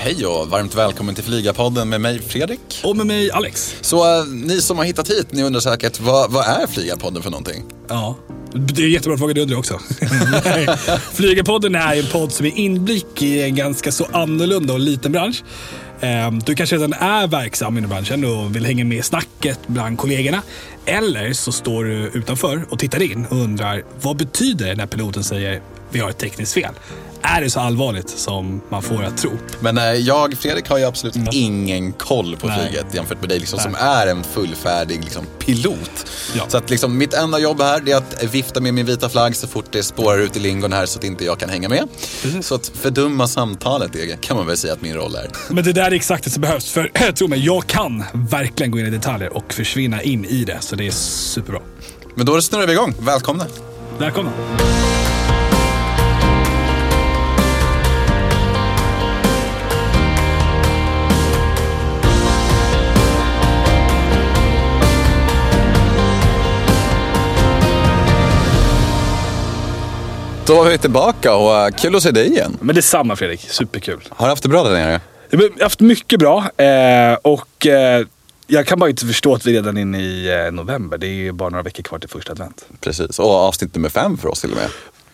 Hej och varmt välkommen till Flygarpodden med mig Fredrik. Och med mig Alex. Så äh, ni som har hittat hit, ni undrar säkert vad, vad är Flygarpodden för någonting? Ja, det är en jättebra fråga du undrar också. Flygarpodden är en podd som är inblick i en ganska så annorlunda och liten bransch. Ehm, Du kanske redan är verksam inom branschen och vill hänga med i snacket bland kollegorna. Eller så står du utanför och tittar in och undrar vad betyder det när piloten säger vi har ett tekniskt fel? Är det så allvarligt som man får att tro? Men äh, jag, Fredrik, har ju absolut ingen koll på Nej. flyget jämfört med dig liksom, som är en fullfärdig liksom, pilot. Ja. Så att liksom, mitt enda jobb här är att vifta med min vita flagg så fort det spårar ut i lingon här så att inte jag kan hänga med. Precis. Så att fördumma samtalet det kan man väl säga att min roll är. Men det där är exakt det som behövs. För tro mig, jag kan verkligen gå in i detaljer och försvinna in i det. Så det är superbra. Men då snurrar vi igång. Välkomna. Välkomna. Då är vi tillbaka och äh, kul att se dig igen. Men detsamma Fredrik, superkul. Har du haft det bra där nere? Jag har haft mycket bra eh, och eh, jag kan bara inte förstå att vi redan är inne i eh, november. Det är ju bara några veckor kvar till första advent. Precis, och avsnitt nummer fem för oss till och med.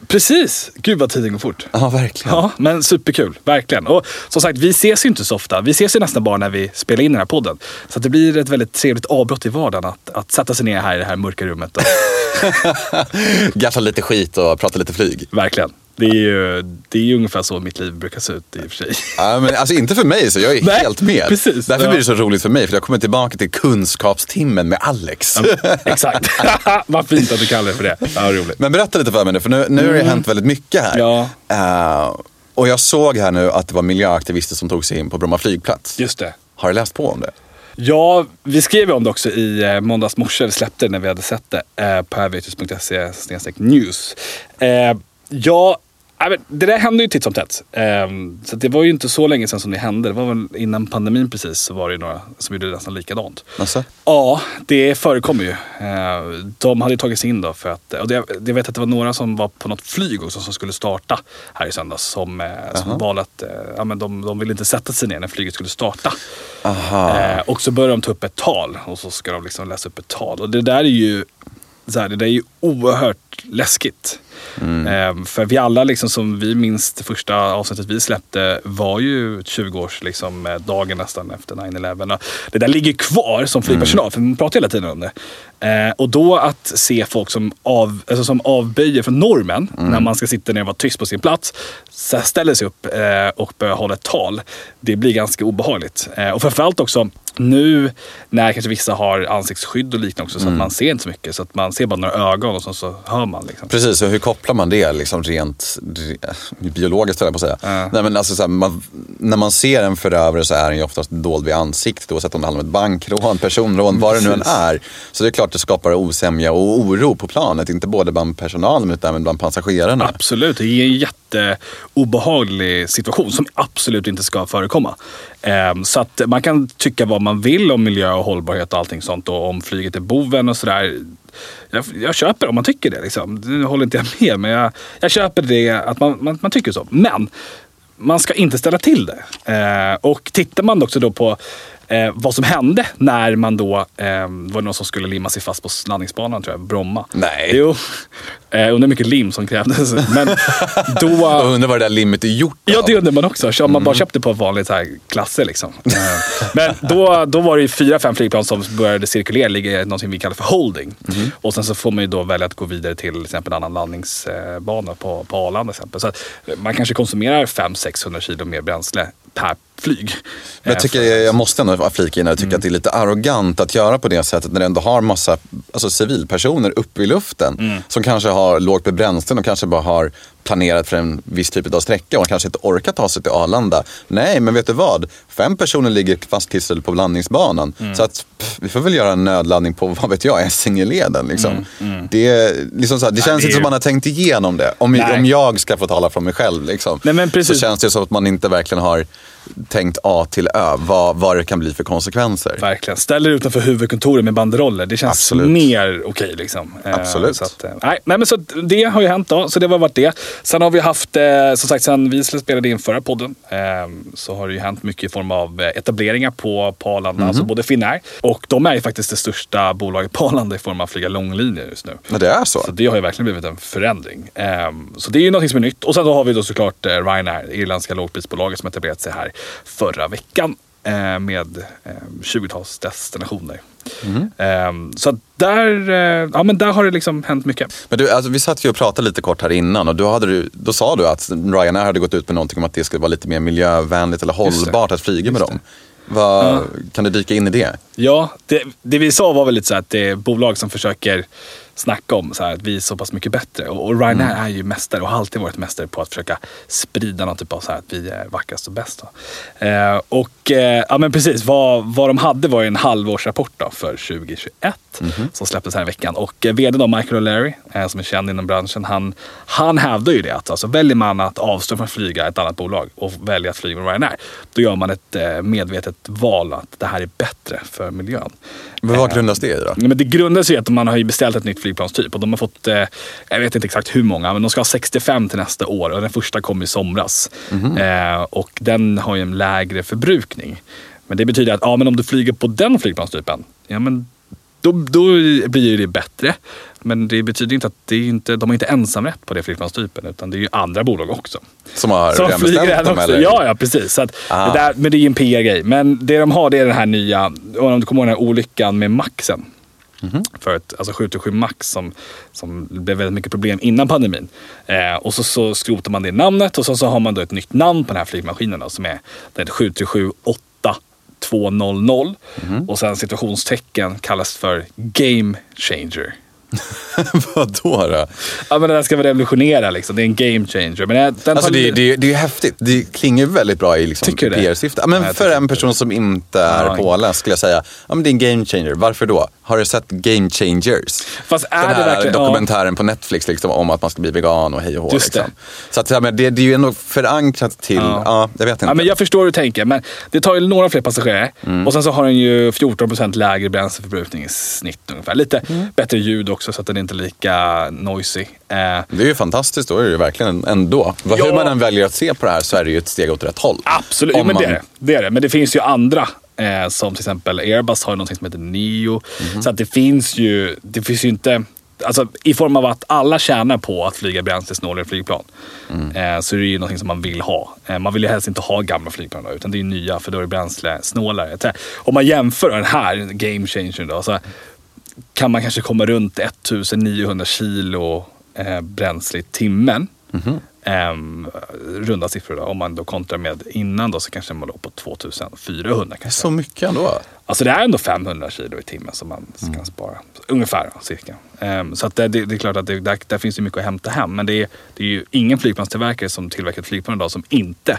Precis! Gud vad tiden går fort. Ja, verkligen. Ja, men superkul. Verkligen. Och som sagt, vi ses ju inte så ofta. Vi ses ju nästan bara när vi spelar in den här podden. Så det blir ett väldigt trevligt avbrott i vardagen att, att sätta sig ner här i det här mörka rummet. Och, Gaffla lite skit och prata lite flyg. verkligen. Det är, ju, det är ju ungefär så mitt liv brukar se ut i och för sig. Ja, men alltså inte för mig, så jag är Nej, helt med. precis. Därför Ja. blir det så roligt för mig, för jag kommer tillbaka till kunskapstimmen med Alex. Exakt. vad fint att du kallar det för det. Ja, roligt. Men berätta lite för mig nu, för nu, nu har det hänt väldigt mycket här. Ja. Eh, och jag såg här nu att det var miljöaktivister som tog sig in på Bromma flygplats. Just det. Har du läst på om det? Ja, vi skrev om det också i eh, måndags morse, eller släppte det när vi hade sett det, eh, på aviators.se news. Eh, ja, det där hände ju titt som tätt. Eh, så det var ju inte så länge sedan som det hände. Det var väl innan pandemin precis så var det några som gjorde nästan likadant. Alltså? Ja, det förekommer ju. Eh, De hade tagit sig in då för att, och jag vet att det var några som var på något flyg också som skulle starta här i söndags som, eh, som valde att, eh, ja men de, de ville inte sätta sig ner när flyget skulle starta. Aha. Eh, och så börjar de ta upp ett tal och så ska de liksom läsa upp ett tal. Och det där är ju, så här, det där är ju oerhört läskigt. Eh, för vi alla liksom som vi minns det första avsnittet vi släppte var ju 20-års liksom, eh, dagen nästan efter 9-11. Och Det där ligger kvar som flygpersonal, för man pratar hela tiden om det. Eh, och då att se folk som, av, alltså som avböjer från normen när man ska sitta ner och vara tyst på sin plats, ställer sig upp eh, och börjar hålla ett tal. Det blir ganska obehagligt. Eh, och framförallt också nu när kanske vissa har ansiktsskydd och liknande också så att man ser inte så mycket. Så att man ser bara några ögon och så, så hör man. Liksom. Precis, och hur kopplar man det liksom rent re- biologiskt höll jag på att säga. Ja. Nej, men alltså, så här, man, när man ser en förövare så är den ju oftast dold vid ansiktet oavsett om det handlar om ett bankrån, personrån, vad det nu än är. Så det är klart det skapar osämja och oro på planet, inte både bland personalen utan även bland passagerarna. Absolut, det är en jätteobehaglig situation som absolut inte ska förekomma. Ehm, så att man kan tycka vad man vill om miljö och hållbarhet och allting sånt och om flyget är boven och sådär. Jag, jag köper om man tycker det. Liksom. Nu håller inte jag med, men jag, jag köper det att man, man, man tycker så. Men man ska inte ställa till det. Eh, och tittar man också då på eh, vad som hände när man då, eh, var det någon som skulle limma sig fast på landningsbanan tror jag, Bromma. Nej. Jo, eh, undrar hur mycket lim som krävdes. Men då... Jag undrar vad det där limmet är gjort Ja, av. det undrar man också. Om man bara köpte på vanligt så här klasser liksom. Eh, Men då, då var det ju fyra, fem flygplan som började cirkulera, ligga i någonting vi kallar för holding. Och sen så får man ju då välja att gå vidare till till exempel en annan landningsbana på, på Arlanda. exempel. Så man kanske konsumerar 500-600 kilo mer bränsle per flyg. Jag, Eh, tycker, för- jag, måste ändå flika in, jag tycker att det är lite arrogant att göra på det sättet när det ändå har massa alltså, civilpersoner uppe i luften som kanske har lågt med bränslen och kanske bara har planerat för en viss typ av sträcka och kanske inte orkar ta sig till Arlanda. Nej, men vet du vad? Fem personer ligger fastklistrade på landningsbanan. Så att pff, vi får väl göra en nödlandning på, vad vet jag, Essingeleden. Liksom. Det, är liksom så här, det känns det inte ju- som man har tänkt igenom det. Om, Nej. om jag ska få tala från mig själv liksom, Nej, men precis. så känns det som att man inte verkligen har tänkt A till Ö, vad, vad det kan bli för konsekvenser. Verkligen. Ställer utanför huvudkontoret med banderoller. Det känns Absolut. mer okej. liksom. Eh, Absolut. Så, att, eh, nej, men så det har ju hänt då. Så det har varit det. Sen har vi haft, eh, som sagt, sen vi spelade in förra podden eh, så har det ju hänt mycket i form av eh, etableringar på, på Arlanda. Mhm. Alltså både Finnair och de är ju faktiskt det största bolaget på Arlanda i form av att flyga långlinjer just nu. Men det är så? Så det har ju verkligen blivit en förändring. Ehm, så det är ju någonting som är nytt. Och sen då har vi då såklart eh, Ryanair, irländska lågprisbolaget som etablerat sig här förra veckan eh, med eh, 20-tals destinationer. Ehm, så där, eh, ja, men där har det liksom hänt mycket. Men du, alltså, vi satt ju och pratade lite kort här innan och då, hade du, då sa du att Ryanair hade gått ut med någonting om att det skulle vara lite mer miljövänligt eller hållbart att flyga med dem. Vad, Kan du dyka in i det? Ja, det, det vi sa var väl lite så att det är bolag som försöker snacka om så här, att vi är så pass mycket bättre. Och, och Ryanair är ju mästare och har alltid varit mästare på att försöka sprida någon typ av så här att vi är vackrast och bäst. Eh, och eh, ja men precis, vad, vad de hade var en halvårsrapport då för 2021 som släpptes här i veckan. Och eh, vd då, Michael O'Leary, eh, som är känd inom branschen, han, han hävdar ju det att alltså, väljer man att avstå från att flyga ett annat bolag och välja att flyga med Ryanair, då gör man ett eh, medvetet val att det här är bättre för miljön. Men vad grundas det i då? Men det grundas i att man har beställt ett nytt flygplanstyp och de har fått, eh, jag vet inte exakt hur många, men de ska ha 65 till nästa år och den första kom i somras. Eh, och den har ju en lägre förbrukning. Men det betyder att ja, men om du flyger på den flygplanstypen, ja men då, då blir ju det bättre. Men det betyder inte att det är inte, de har inte ensamrätt på det flygplanstypen utan det är ju andra bolag också. Som har Som flyger dem eller? Ja, ja, precis. Så att Ah. det där, men det är ju en PR-grej. Men det de har det är den här nya, om du kommer ihåg den här olyckan med Maxen. Mhm. För ett, alltså 737 Max som, som blev väldigt mycket problem innan pandemin. Eh, och så, så skrotar man det namnet och så, så har man då ett nytt namn på den här flygmaskinen då, som är den 737 2.00 mm. Och sen situationstecken kallas för Game Changer. Vadå då? Ja men den här ska revolutionera liksom. Det är en game changer. Men den Alltså det, li- det, det är ju häftigt. Det klingar väldigt bra i liksom det? PR-syfte. Ja, men Nej, för en person som inte är Ja. påläst skulle jag säga, ja men det är en game changer. Varför då? Har du sett Game Changers? Fast är Den det här verkligen... ja. dokumentären på Netflix liksom, om att man ska bli vegan och hej och hå. Just det. Liksom. Så att, men det, det är ju ändå förankrat till, ja, Ja. jag vet inte. Ja, men jag förstår hur du tänker, men det tar ju några fler passagerare. Mm. Och sen så har den ju 14% lägre bränsleförbrukning i snitt ungefär. Lite Mm. bättre ljud också så att den är inte är lika noisy. Eh, Det är ju fantastiskt, då är det ju verkligen ändå. Ja. Hur man än väljer att se på det här så är det ju ett steg åt rätt håll. absolut, jo, men det, är man- det. det är det. Men det finns ju andra. Eh, som till exempel Airbus har ju någonting som heter Neo. Mhm. Så att det finns ju, det finns ju inte... Alltså, I form av att alla tjänar på att flyga bränslesnålare flygplan. Mm. Eh, så är det ju någonting som man vill ha. Eh, man vill ju helst inte ha gamla flygplan då, utan det är nya för då är det bränslesnålare. Om man jämför den här game changern då. Så kan man kanske komma runt 1900 kilo eh, bränsle i timmen. Ehm, runda siffror då. Om man då kontrar med innan då så kanske man låg på 2400 kanske. Så mycket ändå. Alltså det är ändå 500 kilo i timmen som man kan spara. Ungefär cirka. Ehm, så att det, det, det är klart att det, där, där finns det mycket att hämta hem. Men det är, det är ju ingen flygplanstillverkare som tillverkar ett flygplan idag som inte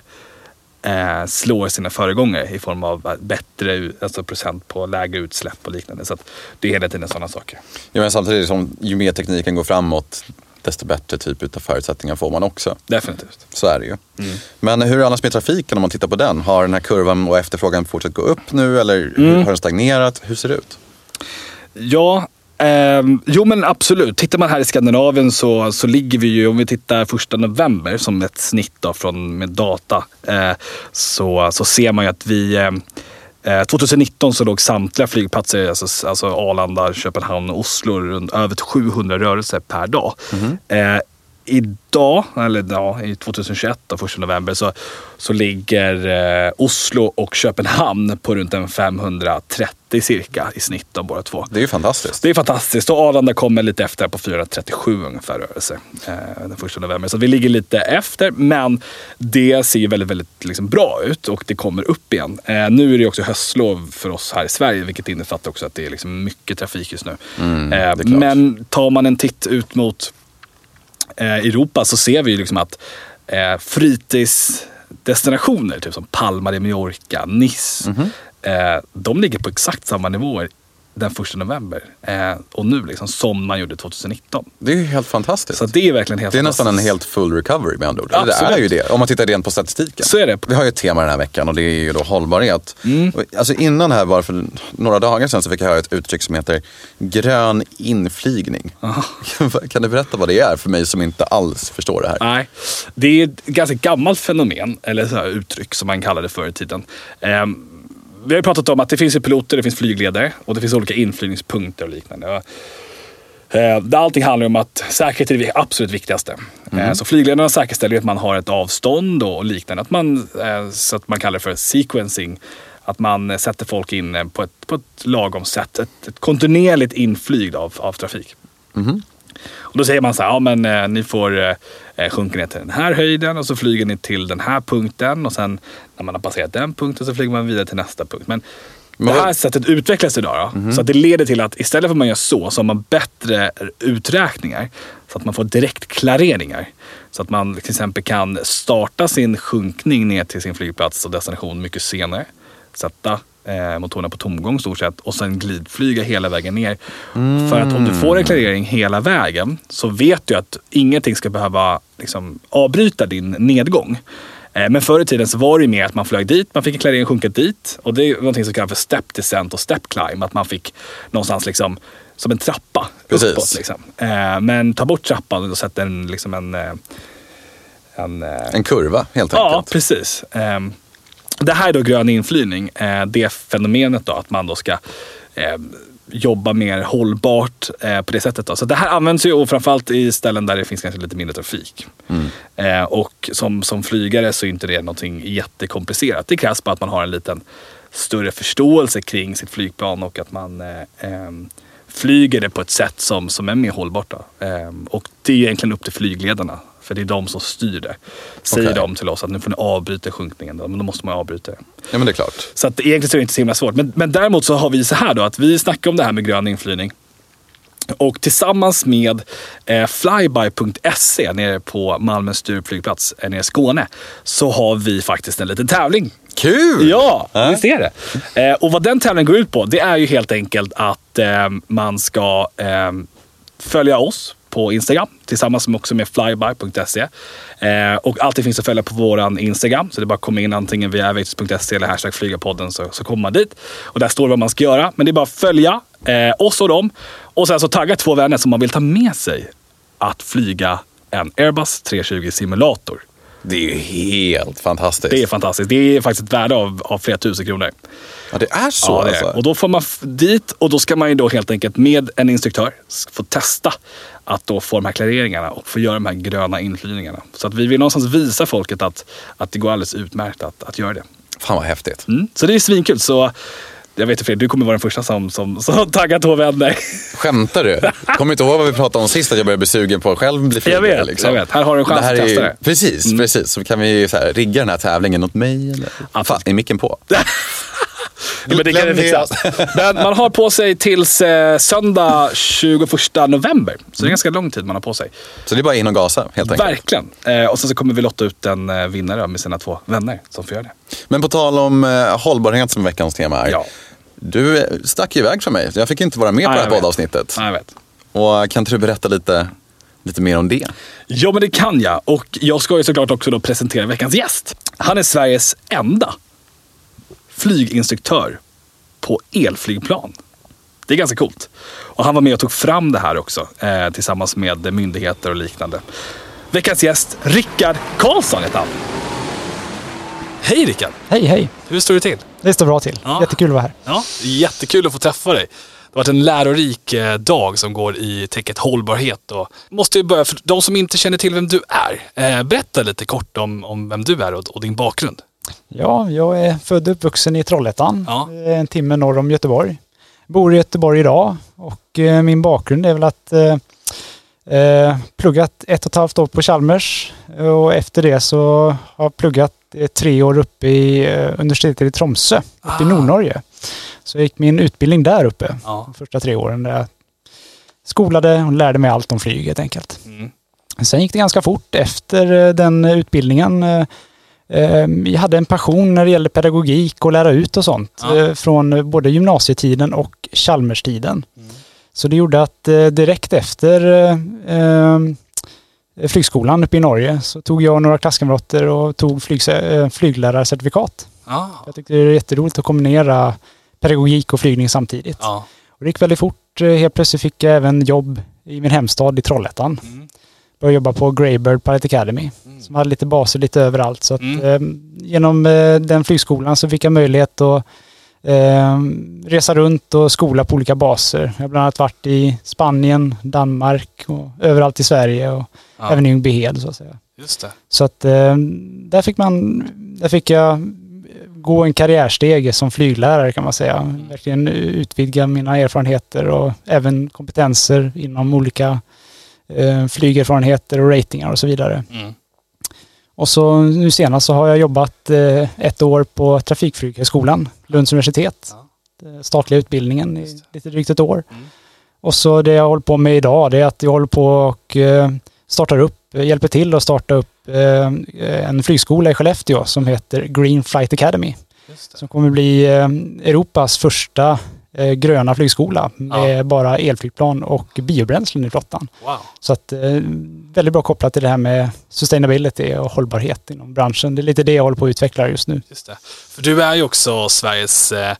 eh, slår sina föregångare i form av eh, bättre alltså procent på lägre utsläpp och liknande. Så det är hela tiden sådana saker. Ja, men samtidigt som ju mer tekniken går framåt, desto bättre typ av förutsättningar får man också. Definitivt. Så är det ju. Men hur är det annars med trafiken om man tittar på den? Har den här kurvan och efterfrågan fortsatt gå upp nu eller Mm. har den stagnerat? Hur ser det ut? Ja, ehm, jo men absolut. Tittar man här i Skandinavien så, så ligger vi ju, om vi tittar första november som ett snitt då från, med data, eh, så, så ser man ju att vi eh, eh, 2019 så låg samtliga flygplatser, alltså, alltså Arlanda, Köpenhamn och Oslo, runt över 700 rörelser per dag. Eh, idag, eller ja, i 2021, då, första november, så, så ligger eh, Oslo och Köpenhamn på runt en 530 cirka i snitt de båda två. Det är ju fantastiskt. Det är fantastiskt och Arlanda kommer lite efter på 437 ungefär rörelser eh, den första november. Så vi ligger lite efter men det ser ju väldigt, väldigt liksom, bra ut och det kommer upp igen. Eh, nu är det också höstlov för oss här i Sverige vilket innefattar också att det är liksom mycket trafik just nu. Mm, eh, men tar man en titt ut mot Europa så ser vi ju liksom att eh, fritidsdestinationer, typ som Palma de Mallorca, Nice, Mhm. eh, de ligger på exakt samma nivåer den första november. Eh, och nu liksom som man gjorde 2019. Det är ju helt fantastiskt. Så det är verkligen helt det är nästan en helt full recovery med andra ord. Absolut. Det är ju det, om man tittar rent på statistiken. Så är det. Vi har ju ett tema den här veckan och det är ju då hållbarhet. Mm. Alltså innan här, bara för några dagar sedan, så fick jag höra ett uttryck som heter grön inflygning. kan du berätta vad det är för mig som inte alls förstår det här? Nej, det är ett ganska gammalt fenomen, eller så uttryck som man kallade det förr i tiden. Ehm, vi har pratat om att det finns piloter, det finns flygledare och det finns olika inflygningspunkter och liknande. Eh, där allting handlar om att säkerhet är det absolut viktigaste. Eh, så flygledarna säkerställer att man har ett avstånd och liknande. Att man, eh, så att man kallar det för sequencing. Att man sätter folk in på ett, på ett lagom sätt. Ett, ett kontinuerligt inflyg av, av trafik. Och då säger man så här, ja men eh, ni får eh, eh, sjunka ner till den här höjden och så flyger ni till den här punkten och sen när man har passerat den punkten så flyger man vidare till nästa punkt. Men, det här sättet utvecklas idag då, så att det leder till att istället för att man gör så, så har man bättre uträkningar. Så att man får direktklareringar. Så att man till exempel kan starta sin sjunkning ner till sin flygplats och destination mycket senare. Sätta eh, motorerna på tomgång stort sett och sen glidflyga hela vägen ner. För att om du får en klarering hela vägen så vet du att ingenting ska behöva liksom, avbryta din nedgång. Eh, Men förr i tiden så var det ju mer att man flög dit, man fick en klarering sjunka dit. Och det är någonting som kallas för step descent och step climb. Att man fick någonstans liksom som en trappa Precis. uppåt. Liksom. Eh, Men ta bort trappan och sätt en, liksom en, eh, en En kurva helt Ja, enkelt. precis. Ehm, Det här är då grön inflygning. Eh, Det fenomenet då att man då ska eh, jobba mer hållbart eh, på det sättet. Då. Så det här används ju och framförallt i ställen där det finns kanske lite mindre trafik. Eh, Och som, som flygare så är inte det någonting jättekomplicerat. Det krävs bara att man har en liten större förståelse kring sitt flygplan och att man eh, flyger det på ett sätt som, som är mer hållbart. Då. Ehm, och det är egentligen upp till flygledarna. För det är de som styr det. Säger Okej. de till oss att nu får ni avbryta sjunkningen. Då, men då måste man avbryta det. Ja men det är klart. Så att egentligen så är det inte så himla svårt. Men, men däremot så har vi så här då att vi snackar om det här med grön inflygning. Och tillsammans med eh, flyby.se nere på Malmö flygplats eh, nere i Skåne så har vi faktiskt en liten tävling. Kul! Ja, Ja. visst är det. Eh, och vad den tävlingen går ut på, det är ju helt enkelt att man ska följa oss på Instagram tillsammans med också med flyby.se. Eh, och alltid finns att följa på våran Instagram. Så det är bara att komma in antingen via aviations.se eller hashtag flygapodden så, så kommer man dit. Och där står vad man ska göra. Men det är bara att följa eh, oss och dem. Och sen så tagga två vänner som man vill ta med sig att flyga en Airbus 320 simulator. Det är ju helt fantastiskt. Det är fantastiskt. Det är faktiskt ett värde av, av flera tusen kronor. Ja det är så Ja, det är. alltså. Och då får man dit och då ska man ju då helt enkelt med en instruktör få testa att då få de här klareringarna och få göra de här gröna inflygningarna. Så att vi vill någonstans visa folket att, att det går alldeles utmärkt att, att göra det. Fan vad häftigt. Mm. Så det är svinkul. Så jag vet inte Fredrik, du kommer vara den första som, som, som taggar två vänner. Skämtar du? Kommer inte ihåg vad vi pratade om sist? Att jag började bli sugen på att själv bli flygare. Jag vet, liksom. jag vet. Här har du en chans att testa det. Mm. Precis, precis. Så kan vi så här, rigga den här tävlingen åt mig. Eller? Fan, är micken på? Ja, men det kan vi Glöm fixa. Men man har på sig tills eh, söndag 21 november. Så det är ganska lång tid man har på sig. Så det är bara in och gasa helt enkelt. Verkligen. Eh, och sen så kommer vi lotta ut en eh, vinnare med sina två vänner som får göra det. Men på tal om eh, hållbarhet som veckans tema är. Ja. Du stack iväg från mig. Jag fick inte vara med på Nej, det här poddavsnittet. Ja, jag vet. Och kan inte du berätta lite, lite mer om det? Ja, men det kan jag. Och jag ska ju såklart också då presentera veckans gäst. Han är Sveriges enda flyginstruktör på elflygplan. Det är ganska coolt. Och han var med och tog fram det här också eh, tillsammans med myndigheter och liknande. Veckans gäst, Rickard Karlsson heter han. Hej Rickard! Hej, hej. Hur står det till? Det står bra till. Ja. Jättekul att vara här. Ja, jättekul att få träffa dig. Det har varit en lärorik eh, dag som går i tecket hållbarhet. Och måste ju börja, för de som inte känner till vem du är, eh, berätta lite kort om, om vem du är och, och din bakgrund. Ja, jag är född och uppvuxen i Trollhättan, Ja. eh, en timme norr om Göteborg. Bor i Göteborg idag och eh, min bakgrund är väl att eh, eh, pluggat ett och ett halvt år på Chalmers och efter det så har jag pluggat eh, tre år uppe i eh, universitetet i Tromsö, uppe Ah. i Nordnorge. Så jag gick min utbildning där uppe, Ja. de första tre åren där jag skolade och lärde mig allt om flyg helt enkelt. Mm. Sen gick det ganska fort efter eh, den utbildningen. Eh, eh, jag hade en passion när det gällde pedagogik och lära ut och sånt. Ja. eh, Från både gymnasietiden och Chalmerstiden. Mm. Så det gjorde att eh, direkt efter eh, eh, flygskolan uppe i Norge så tog jag och några klasskamrater och tog flyg, flyglärarcertifikat. Ja. Jag tyckte det är jätteroligt att kombinera pedagogik och flygning samtidigt. Ja. Och det gick väldigt fort. Helt plötsligt fick jag även jobb i min hemstad i Trollhättan. Mm. Började jobba på Greybird Pilot Academy Mm. som hade lite baser lite överallt. Så att, Mm. eh, genom eh, den flygskolan så fick jag möjlighet att eh, resa runt och skola på olika baser. Jag har bland annat varit i Spanien, Danmark och överallt i Sverige och Ja. även i Ljungbyhed så att säga. Just det. Så att eh, där fick man, där fick jag gå en karriärstege som flyglärare kan man säga. Verkligen utvidga mina erfarenheter och även kompetenser inom olika eh, flygerfarenheter och ratingar och så vidare. Mm. Och så nu senast så har jag jobbat eh, ett år på Trafikflyghögskolan, Lunds universitet. Eh, Statliga utbildningen i lite drygt ett år. Mm. Och så det jag håller på med idag det är att jag håller på och eh, startar upp, hjälper till att starta upp eh, en flygskola i Skellefteå som heter Green Flight Academy. Som kommer bli Europas första gröna flygskola med bara elflygplan och biobränslen i flottan. Wow. Så att eh, väldigt bra kopplat till det här med sustainability och hållbarhet inom branschen. Det är lite det jag håller på att utveckla just nu. Just det. För du är ju också Sveriges eh,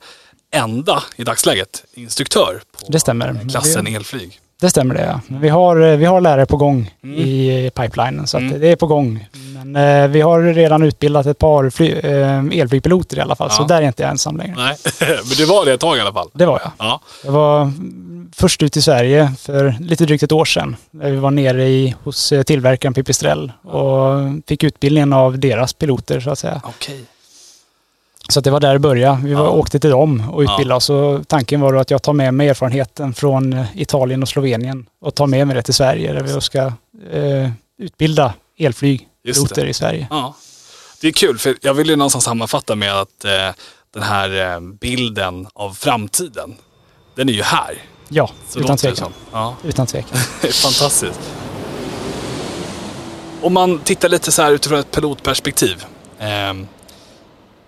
enda, i dagsläget, instruktör på Det stämmer. eh, klassen elflyg. Det stämmer det ja. Men Vi har, eh, vi har lärare på gång Mm. i pipelinen så att Mm. det är på gång. Men eh, vi har redan utbildat ett par fly, eh, elflygpiloter i alla fall så Ja. där är inte jag ensam längre. Nej, men du var det ett tag i alla fall. Det var jag. Ja. Jag var först ut i Sverige för lite drygt ett år sedan. Där vi var nere i, hos eh, tillverkaren Pipistrel och fick utbildningen av deras piloter så att säga. Okej. Så det var där det började. Vi var, Ja. åkte till dem och Ja. utbildade oss. Och tanken var då att jag tar med mig erfarenheten från eh, Italien och Slovenien och tar med mig det till Sverige där vi ska eh, utbilda elflygpiloter i Sverige. Ja. Det är kul, för jag vill ju någonstans sammanfatta med att eh, den här eh, bilden av framtiden, den är ju här. Ja, Så utan tvekan. Ja. Utan tvekan. Fantastiskt. Om man tittar lite så här utifrån ett pilotperspektiv. Eh,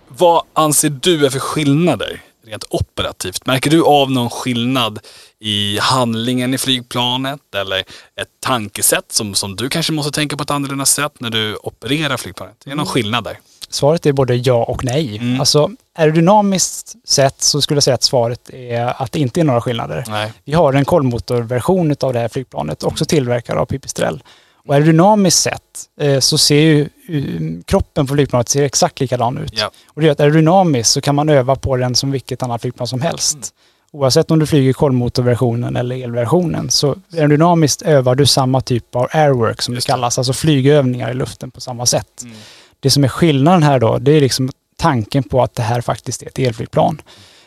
vad anser du är för skillnader rent operativt? Märker du av någon skillnad i handlingen i flygplanet eller ett tankesätt som, som du kanske måste tänka på ett annorlunda sätt när du opererar flygplanet? Är det någon skillnad där? Svaret är både ja och nej. Mm. Alltså aerodynamiskt sett så skulle jag säga att svaret är att det inte är några skillnader. Nej. Vi har en kolvmotorversion av det här flygplanet, också tillverkad av Pipistrel. Och aerodynamiskt sett eh, så ser ju eh, kroppen på flygplanet ser exakt likadan ut. Ja. Och det gör att aerodynamiskt så kan man öva på den som vilket annat flygplan som helst. Mm. Oavsett om du flyger kolvmotorversionen eller elversionen så aerodynamiskt övar du samma typ av airwork som Just det det. kallas, alltså flygövningar i luften på samma sätt. Mm. Det som är skillnaden här då, det är liksom tanken på att det här faktiskt är ett elflygplan.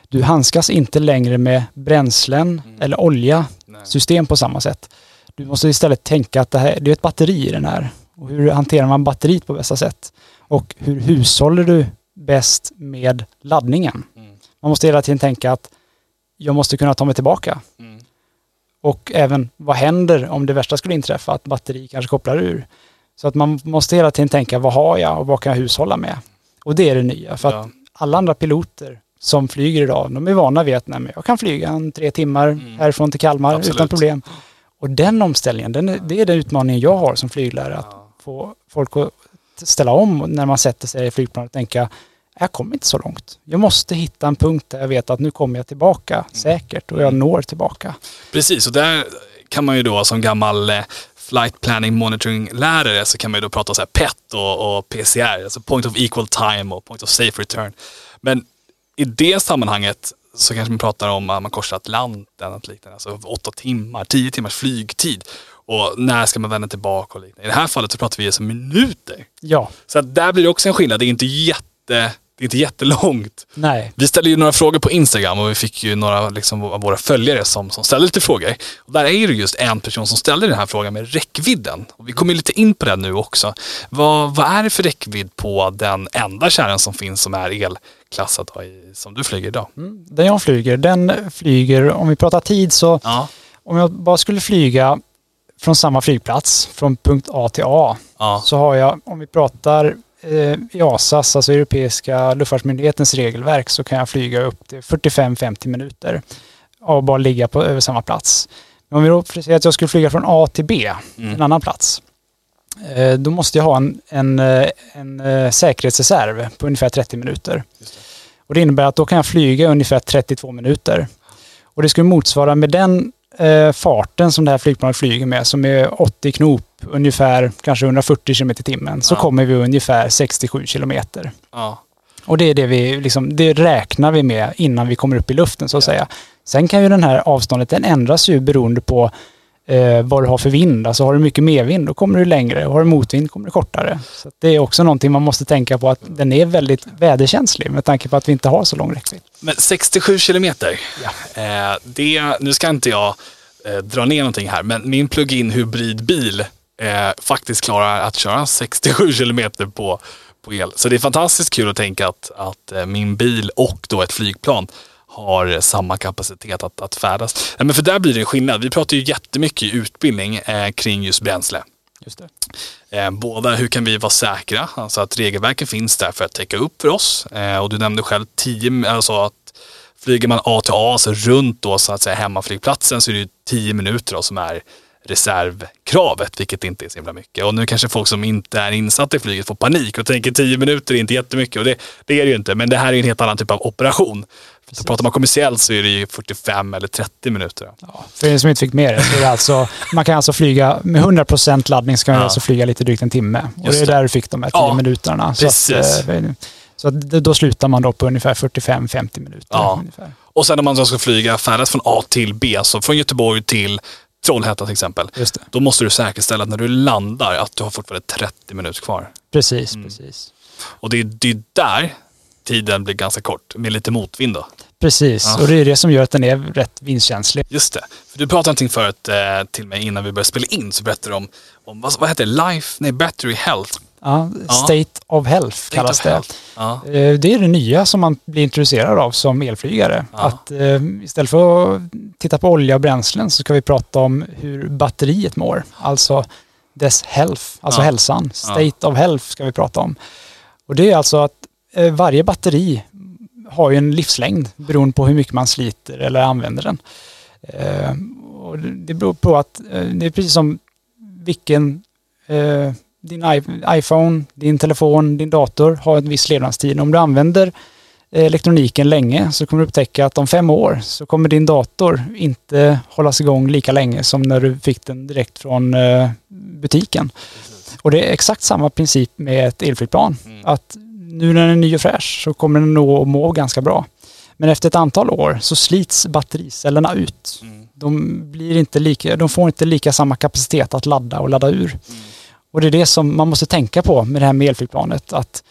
Du handskas inte längre med bränslen Mm. eller olja, Nej. system på samma sätt. Du måste istället tänka att det, här, det är ett batteri i den här. Och hur hanterar man batteriet på bästa sätt? Och hur hushåller du bäst med laddningen? Mm. Man måste hela tiden tänka att jag måste kunna ta mig tillbaka. Mm. Och även vad händer om det värsta skulle inträffa, att batteri kanske kopplar ur. Så att man måste hela tiden tänka, vad har jag och vad kan jag hushålla med? Och det är det nya. För att Ja. alla andra piloter som flyger idag, de är vana vid att nej, jag kan flyga en tre timmar Mm. härifrån till Kalmar Absolut. utan problem. Och den omställningen, den det är den utmaningen jag har som flyglärare. Att få folk att ställa om när man sätter sig i flygplanet och tänka, jag kommer inte så långt. Jag måste hitta en punkt där jag vet att nu kommer jag tillbaka säkert och jag Mm. når tillbaka. Precis, och där kan man ju då som gammal eh, flight planning monitoring lärare så kan man ju då prata så här PET och, och PCR, alltså point of equal time och point of safe return. Men i det sammanhanget så kanske man pratar om att man korsar Atlanten och liknande, alltså åtta timmar, tio timmars flygtid. Och när ska man vända tillbaka och liknande. I det här fallet så pratar vi alltså minuter. Ja, Så att där blir det också en skillnad, det är inte jätte, det är inte jättelångt. nej, Vi ställde ju några frågor på Instagram och vi fick ju några liksom, av våra följare som, som ställde lite frågor. Och där är det just en person som ställde den här frågan med räckvidden. Och vi kommer lite in på det nu också. Vad, vad är det för räckvidd på den enda kärran som finns som är elklassad då, i, som du flyger idag? Mm. Den jag flyger, den flyger, om vi pratar tid så, Ja. om jag bara skulle flyga från samma flygplats, från punkt A till A, Ja. så har jag, om vi pratar EASAs, alltså Europeiska luftfartsmyndighetens regelverk, så kan jag flyga upp till 45-50 minuter och bara ligga på över samma plats. Men om vi då säger att jag skulle flyga från A till B, Mm. en annan plats, eh, då måste jag ha en, en, eh, en eh, säkerhetsreserv på ungefär 30 minuter. Det. Och det innebär att då kan jag flyga ungefär 32 minuter. Och det skulle motsvara med den eh, farten som det här flygplanet flyger med, som är 80 knop, ungefär kanske 140 km i timmen, så Ja. kommer vi ungefär 67 kilometer. Ja. Och det är det vi, liksom, det räknar vi med innan vi kommer upp i luften så att säga. Sen kan ju den här avståndet, den ändras ju beroende på eh, vad du har för vind. Alltså har du mycket medvind, då kommer du längre. Och har du motvind kommer du kortare. Så det är också någonting man måste tänka på att den är väldigt väderkänslig med tanke på att vi inte har så lång räckvidd. Men 67 kilometer. Eh, det, nu ska inte jag eh, dra ner någonting här, men min plug-in hybridbil eh, faktiskt klarar att köra 67 kilometer på, på el. Så det är fantastiskt kul att tänka att, att eh, min bil och då ett flygplan har samma kapacitet att, att färdas. Ja, men för där blir det en skillnad. Vi pratar ju jättemycket i utbildning eh, kring just bränsle. Just. Eh, båda hur kan vi vara säkra, alltså att regelverken finns där för att täcka upp för oss. Eh, och du nämnde själv 10, alltså att flyger man A till A, så runt då så att säga hemmaflygplatsen så är det ju 10 minuter då som är reservkravet, vilket inte är så himla mycket. Och nu kanske folk som inte är insatta i flyget får panik och tänker 10 minuter är inte jättemycket och det, det är det ju inte. Men det här är en helt annan typ av operation. Så pratar man kommersiellt så är det ju 45 eller 30 minuter. Ja, för er som inte fick med det så är det alltså, man kan alltså flyga med 100% laddning så kan man Ja. alltså flyga lite drygt en timme. Och Just det är där du fick de här 10 Ja, minuterna. Så, precis. eh, så att det- då slutar man då på ungefär 45-50 minuter. Ja. Ungefär. Och sen om man ska flyga färdas från A till B, så från Göteborg till Trollhättan till exempel. Just det. Då måste du säkerställa att när du landar att du har fortfarande 30 minuter kvar. Precis, Mm. precis. Och det är, det är där tiden blir ganska kort, med lite motvind då. Precis, Ja. och det är det som gör att den är rätt vindkänslig. Just det. För du pratade någonting förut eh, till mig innan vi började spela in, så berättade du om, om vad, vad heter det? Life, nej Battery Health. Ja, Ja. State of Health kallas of det. health. Ja. Eh, Det är det nya som man blir intresserad av som elflygare. Ja. Att eh, istället för att titta på olja och bränslen så ska vi prata om hur batteriet mår. Alltså dess health, alltså Ja. hälsan. State of health ska vi prata om. Och det är alltså att eh, varje batteri har ju en livslängd beroende på hur mycket man sliter eller använder den. Och det beror på att det är precis som vilken din iPhone, din telefon, din dator har en viss levnadstid. Om du använder eh, elektroniken länge så kommer du upptäcka att om fem år så kommer din dator inte hållas igång lika länge som när du fick den direkt från eh, butiken. Och det är exakt samma princip med ett elflygplan. Att nu när den är ny och fräsch så kommer den nog att må ganska bra. Men efter ett antal år så slits battericellerna ut. Mm. De, blir inte lika, de får inte lika samma kapacitet att ladda och ladda ur. Och det är det som man måste tänka på med det här med elflygplanet. Att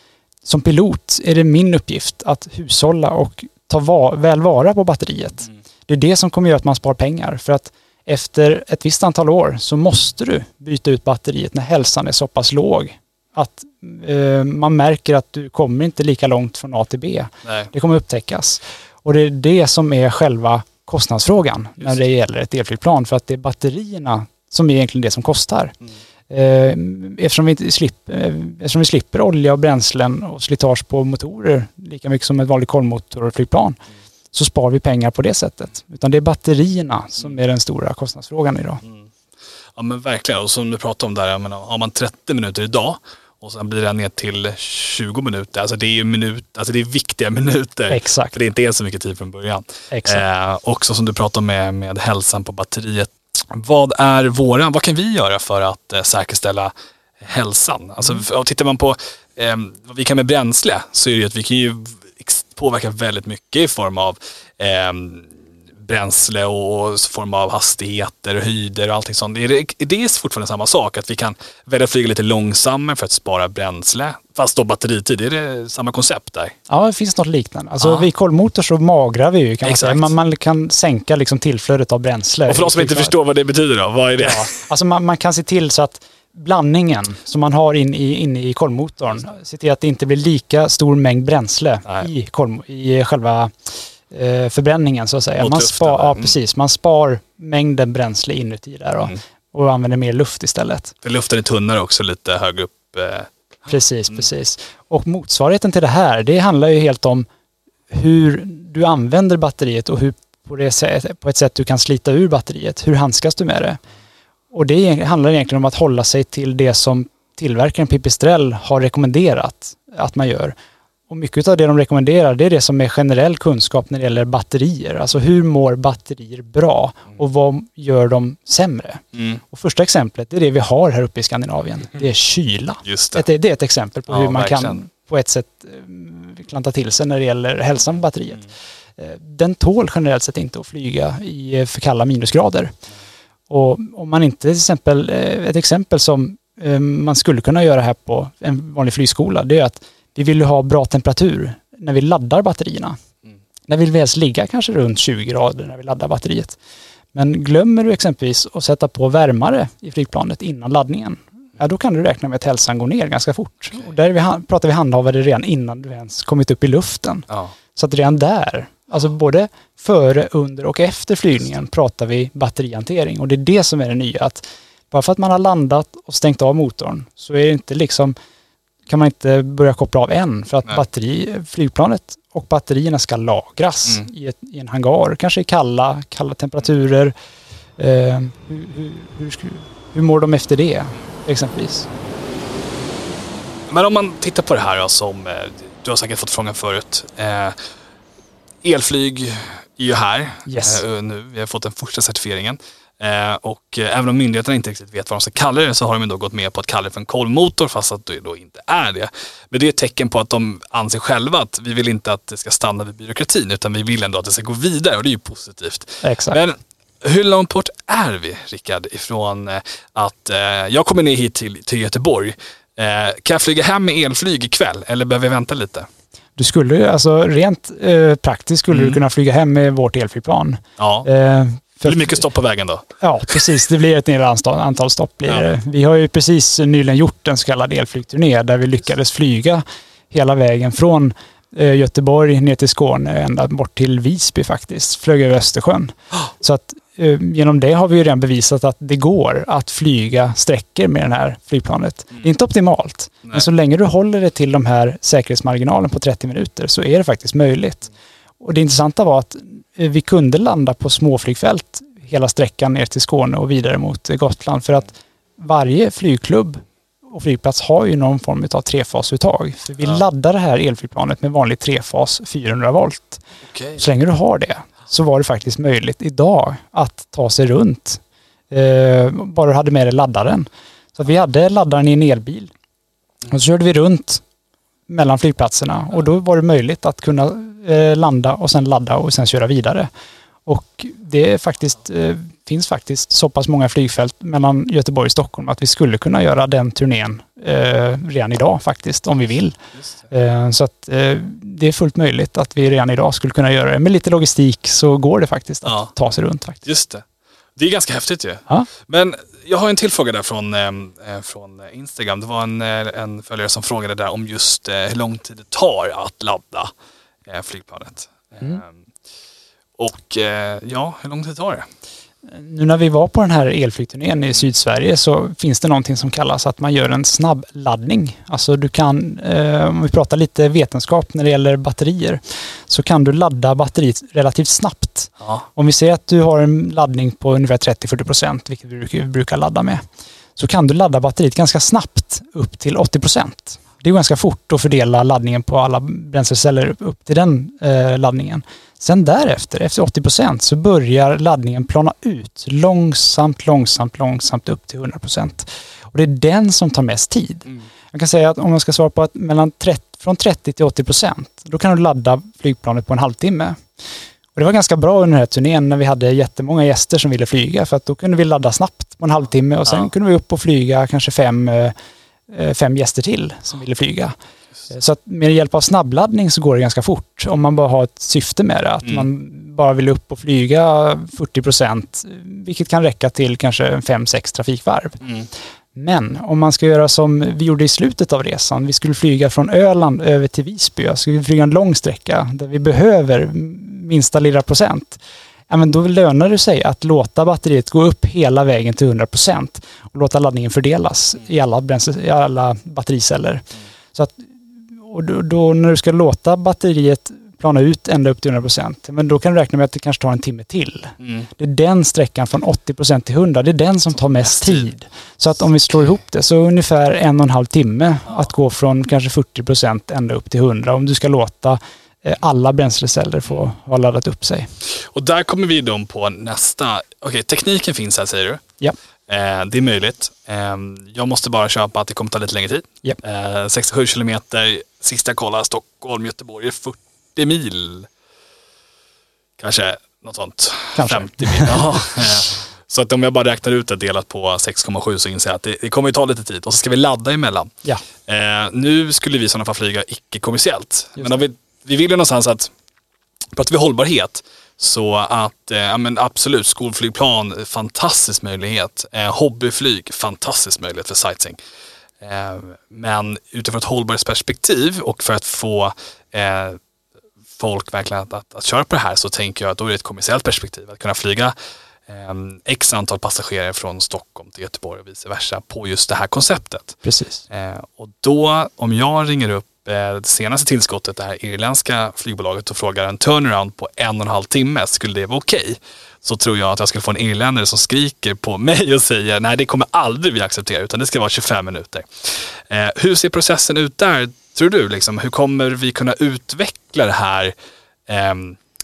som pilot är det min uppgift att hushålla och ta va- väl vara på batteriet. Mm. Det är det som kommer göra att man spar pengar. För att efter ett visst antal år så måste du byta ut batteriet när hälsan är så pass låg. Att eh, man märker att du kommer inte lika långt från A till B. Nej. Det kommer upptäckas. Och det är det som är själva kostnadsfrågan när det gäller ett elflygplan. För att det är batterierna som är egentligen det som kostar. Eh, Eftersom vi, inte slipper, eh, eftersom vi slipper olja och bränslen och slitage på motorer lika mycket som ett vanligt kolvmotorflygplan så sparar vi pengar på det sättet. Utan det är batterierna som är den stora kostnadsfrågan idag. Ja men verkligen, och som du pratade om där, jag menar, har man 30 minuter idag och sen blir det ner till 20 minuter, alltså det är ju minut, alltså det är viktiga minuter. Exakt. För det inte är så mycket tid från början. Exakt. Eh, också som du pratade om med, med hälsan på batteriet. Vad är våran, vad kan vi göra för att eh, säkerställa hälsan? Alltså Mm. tittar man på eh, vad vi kan med bränsle så är det ju att vi kan ju påverka väldigt mycket i form av eh, bränsle och form av hastigheter och höjder och allting sånt. Är det, är det fortfarande samma sak? Att vi kan välja att flyga lite långsammare för att spara bränsle? Fast då batteritid, är det samma koncept där? Ja, det finns något liknande. Alltså Ja. vid kolvmotor så magrar vi ju kan man Exakt. säga. Man, man kan sänka liksom tillflödet av bränsle. Och för de som inte förstår vad det betyder då, vad är det? Ja, alltså man, man kan se till så att blandningen som man har in i, inne i kolvmotorn, se till att det inte blir lika stor mängd bränsle Nej. i, kolv, i själva eh, förbränningen så att säga. Mot Man luften spar, ja, Mm. precis. Man spar mängden bränsle inuti där och, Mm. och använder mer luft istället. För luften är tunnare också lite högre upp. Eh, Precis, precis. Och motsvarigheten till det här, det handlar ju helt om hur du använder batteriet och hur på, det sätt, på ett sätt du kan slita ur batteriet. Hur handskas du med det? Och det handlar egentligen om att hålla sig till det som tillverkaren Pipistrel har rekommenderat att man gör. Och mycket av det de rekommenderar det är det som är generell kunskap när det gäller batterier. Alltså hur mår batterier bra och vad gör de sämre? Mm. Och första exemplet det är det vi har här uppe i Skandinavien. Det är kyla. Det. Det, det är ett exempel på Ja, hur man kan verkligen. på ett sätt eh, klanta till sig när det gäller hälsan på batteriet. Mm. Eh, Den tål generellt sett inte att flyga i eh, för kalla minusgrader. Och om man inte till exempel, ett exempel som man skulle kunna göra här på en vanlig flygskola, det är att vi vill ju ha bra temperatur när vi laddar batterierna. Mm. När vill vi helst ligga kanske runt 20 grader när vi laddar batteriet. Men glömmer du exempelvis att sätta på värmare i flygplanet innan laddningen, ja då kan du räkna med att hälsan går ner ganska fort. Och där är vi, pratar vi handhavare redan innan du ens kommit upp i luften. Ja. Så att redan där, alltså både före, under och efter flygningen pratar vi batterihantering. Och det är det som är det nya. Att bara för att man har landat och stängt av motorn så är det inte liksom, kan man inte börja koppla av än. För att Nej. batteri, flygplanet och batterierna ska lagras Mm. i, ett, i en hangar. Kanske i kalla, kalla temperaturer. Eh, hur, hur, hur, hur mår de efter det exempelvis? Men om man tittar på det här då, som eh, du har säkert fått frågan förut. Eh, elflyg är ju här Yes. eh, nu. Vi har fått den första certifieringen. Eh, och eh, även om myndigheterna inte riktigt vet vad de ska kalla det så har de då gått med på att kalla det för en kolvmotor fast att det då inte är det. Men det är ett tecken på att de anser själva att vi vill inte att det ska stanna vid byråkratin utan vi vill ändå att det ska gå vidare och det är ju positivt. Exakt. Men hur långt bort är vi, Rickard, ifrån eh, att eh, jag kommer ner hit till, till Göteborg. Kan jag flyga hem med elflyg ikväll eller behöver jag vänta lite? Du skulle, ju- alltså rent praktiskt skulle du kunna flyga hem med vårt elflygplan. Ja, det blir mycket stopp på vägen då. Ja, precis. Det blir ett nedre antal, stopp. Ja. det. Vi har ju precis nyligen gjort en så kallad elflygturné där vi lyckades flyga hela vägen från eh, Göteborg ner till Skåne ända bort till Visby faktiskt. Flög över Östersjön. Så att eh, genom det har vi ju redan bevisat att det går att flyga sträckor med det här flygplanet. Det är inte optimalt, Nej. men så länge du håller det till de här säkerhetsmarginalen på 30 minuter så är det faktiskt möjligt. Och det intressanta var att eh, vi kunde landa på småflygfält hela sträckan ner till Skåne och vidare mot eh, Gotland för att varje flygklubb och flygplats har ju någon form av trefasuttag. För vi Ja. laddar det här elflygplanet med vanlig trefas 400 volt. Okej. Så länge du har det så var det faktiskt möjligt idag att ta sig runt. Eh, bara du hade med dig laddaren. Så vi hade laddaren i en elbil. Och så körde vi runt mellan flygplatserna och då var det möjligt att kunna eh, landa och sen ladda och sen köra vidare. Och det faktiskt, eh, finns faktiskt så pass många flygfält mellan Göteborg och Stockholm att vi skulle kunna göra den turnén eh, redan idag faktiskt, om vi vill. Eh, Så att eh, det är fullt möjligt att vi redan idag skulle kunna göra det. Med lite logistik så går det faktiskt att Ja. ta sig runt faktiskt. Just det. Det är ganska häftigt ju. Ja. Men jag har en till fråga där från, eh, eh, från Instagram. Det var en, eh, en följare som frågade där om just hur lång tid det tar att ladda flygplanet. Mm. Eh, och ja, hur lång tid tar det? Nu när vi var på den här elflygturnén i Sydsverige så finns det någonting som kallas att man gör en snabbladdning. Alltså du kan, om vi pratar lite vetenskap när det gäller batterier, så kan du ladda batteriet relativt snabbt. Ja. Om vi säger att du har en laddning på ungefär 30-40 procent, vilket vi brukar- ladda med, så kan du ladda batteriet ganska snabbt upp till 80 procent. Det är ganska fort att fördela laddningen på alla bränsleceller upp till den eh, laddningen. Sen därefter, efter 80 procent, så börjar laddningen plana ut långsamt, långsamt, långsamt upp till 100 procent. Och det är den som tar mest tid. Mm. Jag kan säga att om man ska svara på att mellan 30, från 30 till 80 procent, då kan du ladda flygplanet på en halvtimme. Och det var ganska bra under den här turnén när vi hade jättemånga gäster som ville flyga för att då kunde vi ladda snabbt på en halvtimme och sen Ja. kunde vi upp och flyga kanske fem, eh, eh, fem gäster till som ville flyga. Så att med hjälp av snabbladdning så går det ganska fort om man bara har ett syfte med det. Att Mm. man bara vill upp och flyga 40 procent, vilket kan räcka till kanske fem sex trafikvarv. Mm. Men om man ska göra som vi gjorde i slutet av resan, vi skulle flyga från Öland över till Visby, alltså vi flyga en lång sträcka där vi behöver minsta lilla procent. ja, men då lönar det sig att låta batteriet gå upp hela vägen till 100% och låta laddningen fördelas i alla, bränsle, i alla battericeller. Så att, och då, då när du ska låta batteriet plana ut ända upp till 100%, men då kan du räkna med att det kanske tar en timme till. Mm. Det är den sträckan från 80% till 100, det är den som tar mest tid. Så att om vi slår ihop det så ungefär en och en halv timme att gå från kanske 40% ända upp till 100 om du ska låta alla bränsleceller få ha laddat upp sig. Och där kommer vi då på nästa. Okej, tekniken finns här säger du. Ja. Eh, det är möjligt. Eh, jag måste bara köpa att det kommer ta lite längre tid. Ja. Eh, 67 kilometer, sist jag kollade, Stockholm, Göteborg, är 40 mil. Kanske något sånt. Kanske. 50 mil. Ja. Eh, Så att om jag bara räknar ut det delat på 6,7 så inser jag att det, det kommer ju ta lite tid. Och så ska vi ladda emellan. Ja. Eh, nu skulle vi i sådana fall flyga icke-kommersiellt. Men om vi, vi vill ju någonstans att, pratar vi hållbarhet, så att, eh, men absolut, skolflygplan, fantastisk möjlighet. Eh, hobbyflyg, fantastisk möjlighet för sightseeing. Eh, men utifrån ett hållbarhetsperspektiv och för att få eh, folk verkligen att, att, att köra på det här så tänker jag att då är det ett kommersiellt perspektiv. Att kunna flyga eh, x antal passagerare från Stockholm till Göteborg och vice versa på just det här konceptet. Precis. Eh, och då, om jag ringer upp Eh, det senaste tillskottet, det här irländska flygbolaget och frågar en turnaround på en och en halv timme, skulle det vara okej? Så tror jag att jag skulle få en irländare som skriker på mig och säger nej det kommer aldrig vi acceptera utan det ska vara 25 minuter. Eh, hur ser processen ut där tror du? Liksom, hur kommer vi kunna utveckla det här eh,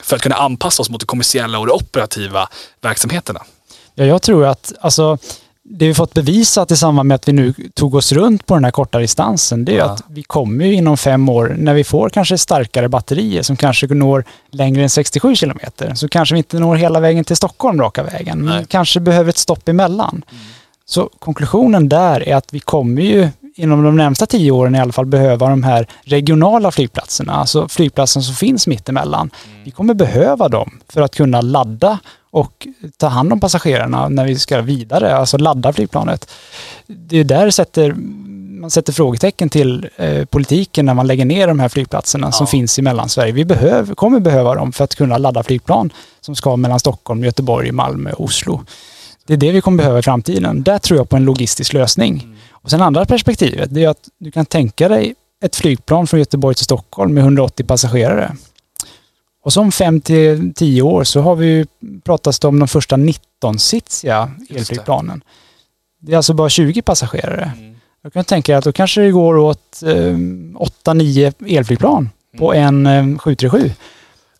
för att kunna anpassa oss mot det kommersiella och de operativa verksamheterna? Ja, jag tror att alltså, det vi fått bevisat i samband med att vi nu tog oss runt på den här korta distansen, det är Ja. att vi kommer ju inom fem år, när vi får kanske starkare batterier som kanske når längre än 67 kilometer, så kanske vi inte når hela vägen till Stockholm raka vägen, men kanske behöver ett stopp emellan. Så konklusionen där är att vi kommer ju inom de närmsta tio åren i alla fall behöva de här regionala flygplatserna, alltså flygplatsen som finns mittemellan. Vi kommer behöva dem för att kunna ladda och ta hand om passagerarna när vi ska vidare, alltså ladda flygplanet. Det är där sätter, man sätter frågetecken till eh, politiken när man lägger ner de här flygplatserna som Ja. finns i Mellansverige. Vi behöver, kommer behöva dem för att kunna ladda flygplan som ska mellan Stockholm, Göteborg, Malmö och Oslo. Det är det vi kommer behöva i framtiden. Där tror jag på en logistisk lösning. Och sen andra perspektivet, det är att du kan tänka dig ett flygplan från Göteborg till Stockholm med 180 passagerare. Och så om 5 till 10 år så har vi pratat om de första 19-sitsiga det. elflygplanen. Det är alltså bara 20 passagerare. Jag kan tänka att då kanske det går åt eh, 8-9 elflygplan på en eh, 737.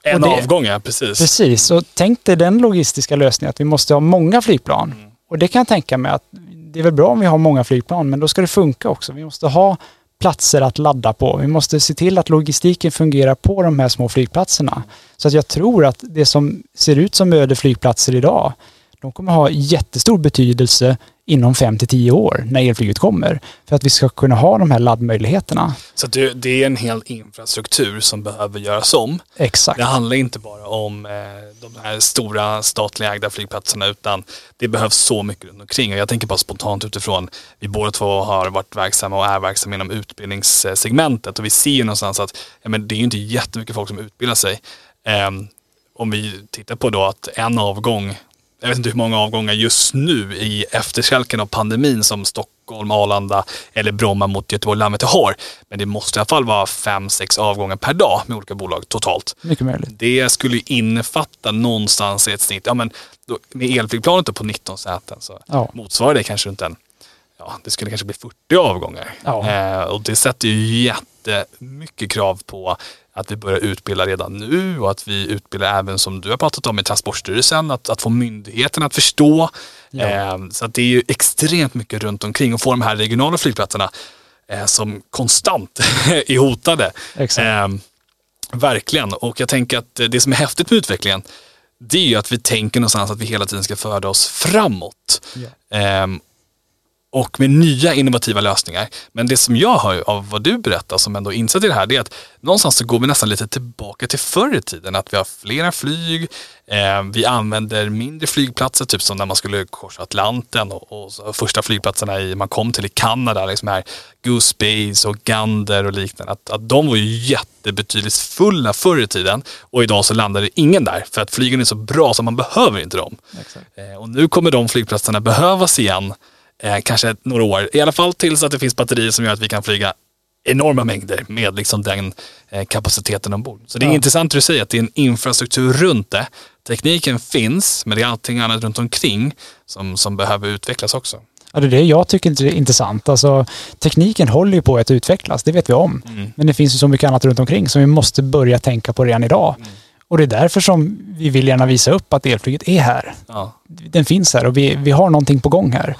En det- avgång, ja precis. Precis, och tänk dig den logistiska lösningen att vi måste ha många flygplan. Och det kan jag tänka mig att det är väl bra om vi har många flygplan, men då ska det funka också. Vi måste ha platser att ladda på. Vi måste se till att logistiken fungerar på de här små flygplatserna. Så att jag tror att det som ser ut som öde flygplatser idag, de kommer ha jättestor betydelse inom 5 till 10 år när elflyget kommer. För att vi ska kunna ha de här laddmöjligheterna. Så det, är en hel infrastruktur som behöver göras om. Exakt. Det handlar inte bara om eh, de här stora statliga ägda flygplatserna utan det behövs så mycket runt omkring. Och jag tänker bara spontant utifrån, vi båda två har varit verksamma och är verksamma inom utbildningssegmentet och vi ser ju någonstans att ja, men det är inte jättemycket folk som utbildar sig. Ehm, om vi tittar på då att en avgång, jag vet inte hur många avgångar just nu i efterkälken av pandemin som Stockholm, Arlanda eller Bromma mot Göteborg, Landvetter har. Men det måste i alla fall vara fem, sex avgångar per dag med olika bolag totalt. Mycket möjligt. Det skulle ju innefatta någonstans i ett snitt, ja men då, med elflygplanet på 19 säten så Ja. motsvarar det kanske runt en, ja det skulle kanske bli 40 avgångar. Ja. Eh, och det sätter ju jättemycket krav på att vi börjar utbilda redan nu och att vi utbildar även som du har pratat om i Transportstyrelsen, att, att få myndigheterna att förstå. Ja. Eh, så att det är ju extremt mycket runt omkring och få de här regionala flygplatserna eh, som konstant är hotade. Eh, verkligen, och jag tänker att det som är häftigt med utvecklingen det är ju att vi tänker någonstans att vi hela tiden ska föra oss framåt. Ja. Och med nya innovativa lösningar. Men det som jag hör av vad du berättar som ändå insett i det här, det är att någonstans så går vi nästan lite tillbaka till förr i tiden. Att vi har flera flyg, eh, vi använder mindre flygplatser, typ som när man skulle korsa Atlanten och, och första flygplatserna i, man kom till i Kanada, liksom här Goose Base och Gander och liknande. Att, att de var ju jättebetydelsefulla förr i tiden och idag så landar det ingen där för att flygen är så bra så man behöver inte dem. Eh, och nu kommer de flygplatserna behövas igen eh, kanske några år. I alla fall tills att det finns batterier som gör att vi kan flyga enorma mängder med liksom den eh, kapaciteten ombord. Så det är ja. intressant att du säger att det är en infrastruktur runt det. Tekniken finns, men det är allting annat runt omkring som, som behöver utvecklas också. Ja, det är det jag tycker är intressant. Alltså, tekniken håller ju på att utvecklas, det vet vi om. Mm. Men det finns ju så mycket annat runt omkring som vi måste börja tänka på redan idag. Mm. Och det är därför som vi vill gärna visa upp att elflyget är här. Ja. Den finns här och vi, vi har någonting på gång här.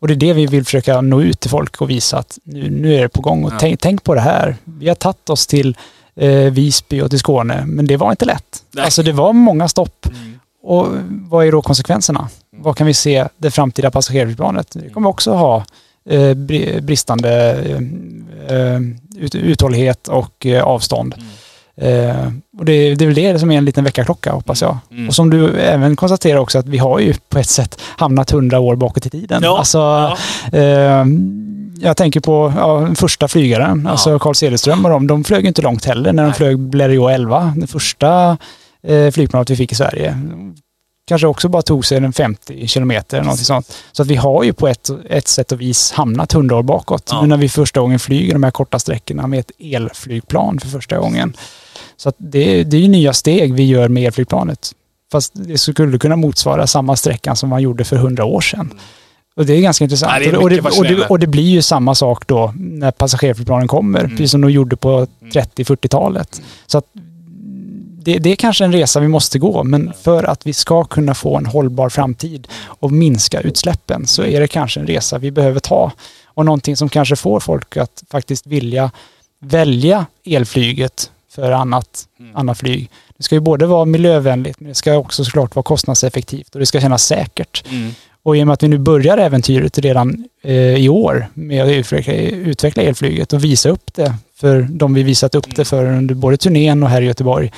Och det är det vi vill försöka nå ut till folk och visa att nu, nu är det på gång. Och ja. tänk, tänk, på det här. Vi har tagit oss till eh, Visby och till Skåne, men det var inte lätt. Nej. Alltså det var många stopp. Mm. Och vad är då konsekvenserna? Mm. Vad kan vi se det framtida passagerarplanet? Det kommer också ha eh, bristande eh, eh, ut, uthållighet och eh, avstånd. Mm. Eh, och det, det är väl det som är en liten väckarklocka hoppas jag. Mm. Och som du även konstaterar också att vi har ju på ett sätt hamnat hundra år bakåt i tiden. Ja. Alltså, ja. Eh, jag tänker på ja, första flygaren, ja. alltså Carl Cederström och de, de flög inte långt heller när de Nej. flög Blériot 11, det första eh, flygplanet vi fick i Sverige. Kanske också bara tog sig en 50 kilometer eller något sånt. Så att vi har ju på ett, ett sätt och vis hamnat hundra år bakåt. Nu när vi första gången flyger de här korta sträckorna med ett elflygplan för första gången. Så det, det är ju nya steg vi gör med elflygplanet. Fast det skulle kunna motsvara samma sträckan som man gjorde för hundra år sedan. Och det är ganska intressant. Ja, det är och, det, och, det, och, det, blir ju samma sak då när passagerarflygplanen kommer, mm. precis som de gjorde på 30-40-talet. Mm. Så att det, det, är kanske en resa vi måste gå, men för att vi ska kunna få en hållbar framtid och minska utsläppen så är det kanske en resa vi behöver ta. Och någonting som kanske får folk att faktiskt vilja välja elflyget för annat, mm. annat flyg. Det ska ju både vara miljövänligt men det ska också såklart vara kostnadseffektivt och det ska kännas säkert. Mm. Och i och med att vi nu börjar äventyret redan eh, i år med att utveckla, utveckla elflyget och visa upp det för de vi visat upp det för under både turnén och här i Göteborg.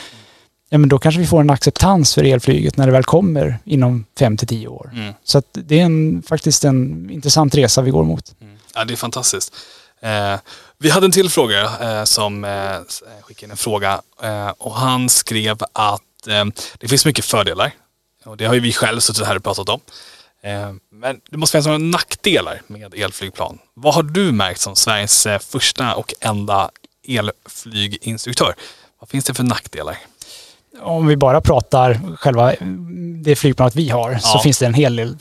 Ja men då kanske vi får en acceptans för elflyget när det väl kommer inom fem till tio år. Mm. Så att det är en, faktiskt en intressant resa vi går mot. Mm. Ja det är fantastiskt. Eh, vi hade en till fråga eh, som eh, eh, skickade in en fråga eh, och han skrev att eh, det finns mycket fördelar. Och det har ju vi själv suttit här och pratat om. Eh, men det måste finnas några nackdelar med elflygplan. Vad har du märkt som Sveriges eh, första och enda elflyginstruktör? Vad finns det för nackdelar? Om vi bara pratar själva det flygplanet vi har, ja. så finns det en hel del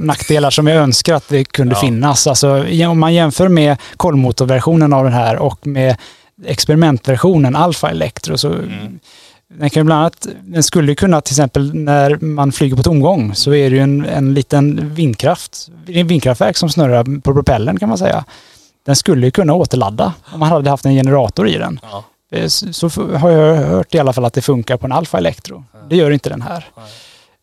nackdelar som jag önskar att det kunde ja. finnas. Alltså, om man jämför med kolvmotorversionen av den här och med experimentversionen Alpha Electro så mm. Den kan bland annat, den skulle kunna till exempel när man flyger på tomgång så är det ju en, en liten vindkraft, en vindkraftverk som snurrar på propellern kan man säga. Den skulle kunna återladda om man hade haft en generator i den. Ja. Eh, så har jag hört i alla fall att det funkar på en Alfa Electro. Det gör inte den här.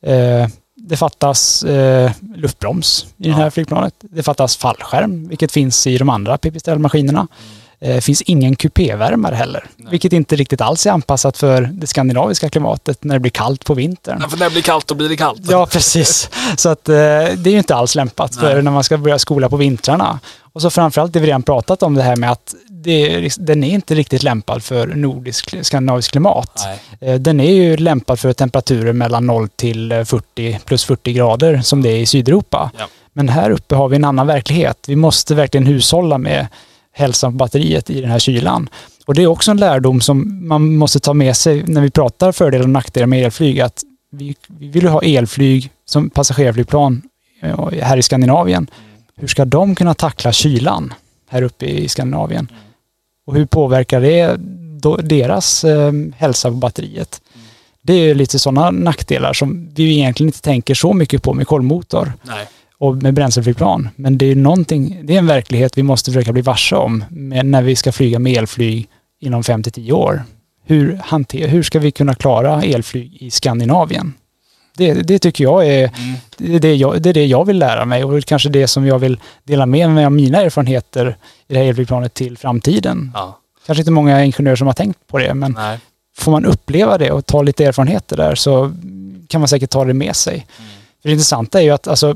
Eh, det fattas eh, luftbroms i det här flygplanet. Det fattas fallskärm, vilket finns i de andra pipistrellmaskinerna. Mm. Det finns ingen kupévärmare heller, Nej. vilket inte riktigt alls är anpassat för det skandinaviska klimatet när det blir kallt på vintern. Nej, för när det blir kallt, då blir det kallt. Ja, precis. Så att det är ju inte alls lämpat för Nej. när man ska börja skola på vintrarna. Och så framförallt det vi redan pratat om det här med att det, den är inte riktigt lämpad för nordisk skandinavisk klimat. Nej. Eh, den är ju lämpad för temperaturer mellan 0 till 40 plus 40 grader som det är i Sydeuropa. Ja. Men här uppe har vi en annan verklighet. Vi måste verkligen hushålla med hälsan på batteriet i den här kylan. Och det är också en lärdom som man måste ta med sig när vi pratar fördelar och nackdelar med elflyg. Att vi, vi vill ha elflyg som passagerarflygplan eh, här i Skandinavien. Hur ska de kunna tackla kylan här uppe i Skandinavien? Och hur påverkar det deras eh, hälsa på batteriet? Det är lite sådana nackdelar som vi egentligen inte tänker så mycket på med kolvmotor Nej och med bränsleflygplan. Men det är någonting, det är en verklighet vi måste försöka bli varse om när vi ska flyga med elflyg inom 5 till 10 år. Hur, hanter, hur ska vi kunna klara elflyg i Skandinavien? Det, det tycker jag är, Mm. det, är det, jag, det är det jag vill lära mig och kanske det som jag vill dela med mig av mina erfarenheter i det här elflygplanet till framtiden. Ja. Kanske inte många ingenjörer som har tänkt på det, men Nej. får man uppleva det och ta lite erfarenheter där så kan man säkert ta det med sig. För det intressanta är ju att alltså,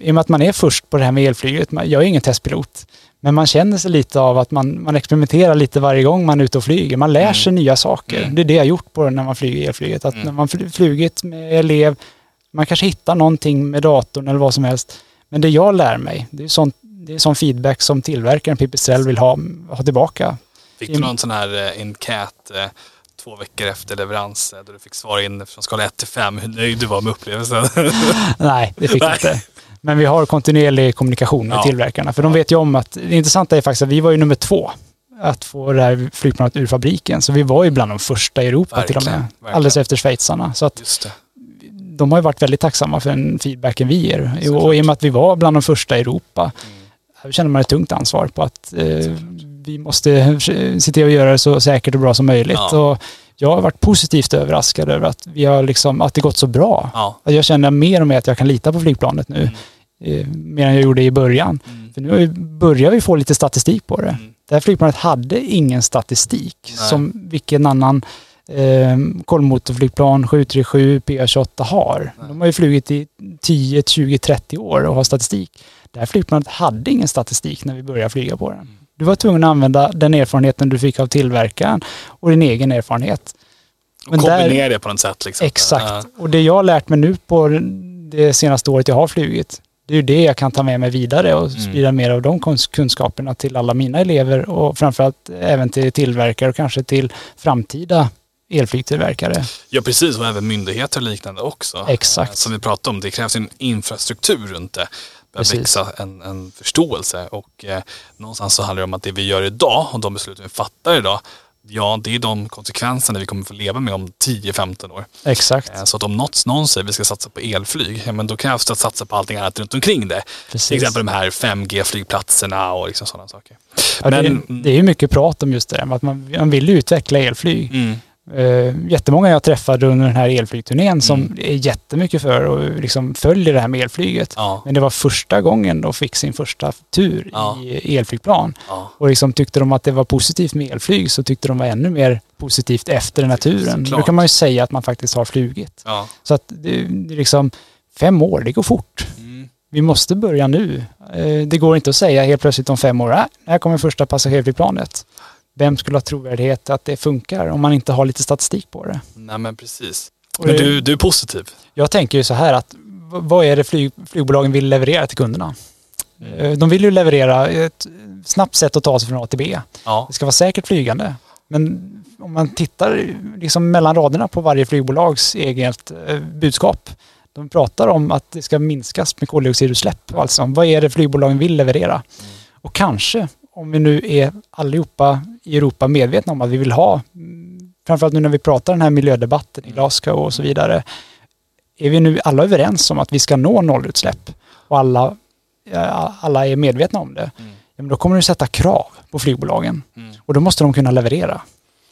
i och med att man är först på det här med elflyget, jag är ingen testpilot, men man känner sig lite av att man, man experimenterar lite varje gång man är ute och flyger. Man lär sig nya saker. Mm. Det är det jag har gjort på när man flyger elflyget. Att Mm. när man fl- flugit med elev, man kanske hittar någonting med datorn eller vad som helst. Men det jag lär mig, det är sånt det är sån feedback som tillverkaren Pipistrel vill ha, ha tillbaka. Fick du någon sån här eh, enkät eh, två veckor efter leverans då du fick svara in från skala 1 till 5 hur nöjd du var med upplevelsen? Nej, det fick jag inte. Men vi har kontinuerlig kommunikation med Ja. tillverkarna. För de vet ju om att, det intressanta är faktiskt att vi var ju nummer två att få det här flygplanet ur fabriken. Så vi var ju bland de första i Europa till och med. Verkligen, verkligen. Alldeles efter schweizarna. Så att de har ju varit väldigt tacksamma för den feedbacken vi ger. Såklart. Och i och med att vi var bland de första i Europa, Mm. här känner man ett tungt ansvar på att eh, vi måste se till att göra det så säkert och bra som möjligt. Ja. Och jag har varit positivt överraskad över att, vi har liksom, att det gått så bra. Ja. Att jag känner mer och mer att jag kan lita på flygplanet nu. Eh, mer än jag gjorde i början. Mm. För nu börjar vi få lite statistik på det. Mm. Det här flygplanet hade ingen statistik Nej. som vilken annan eh, kolvmotorflygplan 737 PA28 har. Nej. De har ju flugit i 10, 20, 30 år och har statistik. Det här flygplanet hade ingen statistik när vi började flyga på den. Du var tvungen att använda den erfarenheten du fick av tillverkaren och din egen erfarenhet. Och Men där- kombinera det på något sätt. Liksom. Exakt. Och det jag har lärt mig nu på det senaste året jag har flugit, det är ju det jag kan ta med mig vidare och Mm. sprida mer av de kunskaperna till alla mina elever och framförallt även till tillverkare och kanske till framtida elflygtillverkare. ja, precis. Och även myndigheter och liknande också. Exakt. Eh, Som vi pratade om, det krävs en infrastruktur runt det. Det Precis. växa en, en förståelse och eh, någonstans så handlar det om att det vi gör idag och de beslut vi fattar idag, ja det är de konsekvenserna vi kommer få leva med om 10-15 år. Exakt. Eh, Så att om något, någon säger vi ska satsa på elflyg, ja, men då krävs det att satsa på allting annat runt omkring det. Precis. Till exempel de här 5G-flygplatserna och liksom sådana saker. Ja, det, Men- det är ju mycket prat om just det att man, man vill utveckla elflyg. Mm. Uh, jättemånga jag träffade under den här elflygturnén som Mm. är jättemycket för och liksom följer det här med elflyget. Ja, Men det var första gången de fick sin första tur Ja. i elflygplan. ja, Och liksom tyckte de att det var positivt med elflyg så tyckte de var ännu mer positivt efter den här turen. Såklart. Då kan man ju säga att man faktiskt har flugit. Så att det, det är liksom fem år, det går fort. Mm. Vi måste börja nu. Eh, Det går inte att säga helt plötsligt om fem år, "Äh, här kommer första passagerarflygplanet. Vem skulle ha trovärdighet att det funkar om man inte har lite statistik på det? Nej men precis. Och Men du, du är positiv? Jag tänker ju så här att vad är det flyg, flygbolagen vill leverera till kunderna? Mm. Eh, De vill ju leverera ett snabbt sätt att ta sig från A till B. Ja. Det ska vara säkert flygande. Men om man tittar liksom mellan raderna på varje flygbolags eget eh, budskap. De pratar om att det ska minskas med koldioxidutsläpp. Alltså, vad är det flygbolagen vill leverera? Och kanske, om vi nu är allihopa i Europa medvetna om att vi vill ha, mm, framförallt nu när vi pratar den här miljödebatten i Glasgow och så vidare, är vi nu alla överens om att vi ska nå nollutsläpp och alla, alla är medvetna om det, Mm. ja, men då kommer det sätta krav på flygbolagen. Mm. Och då måste de kunna leverera.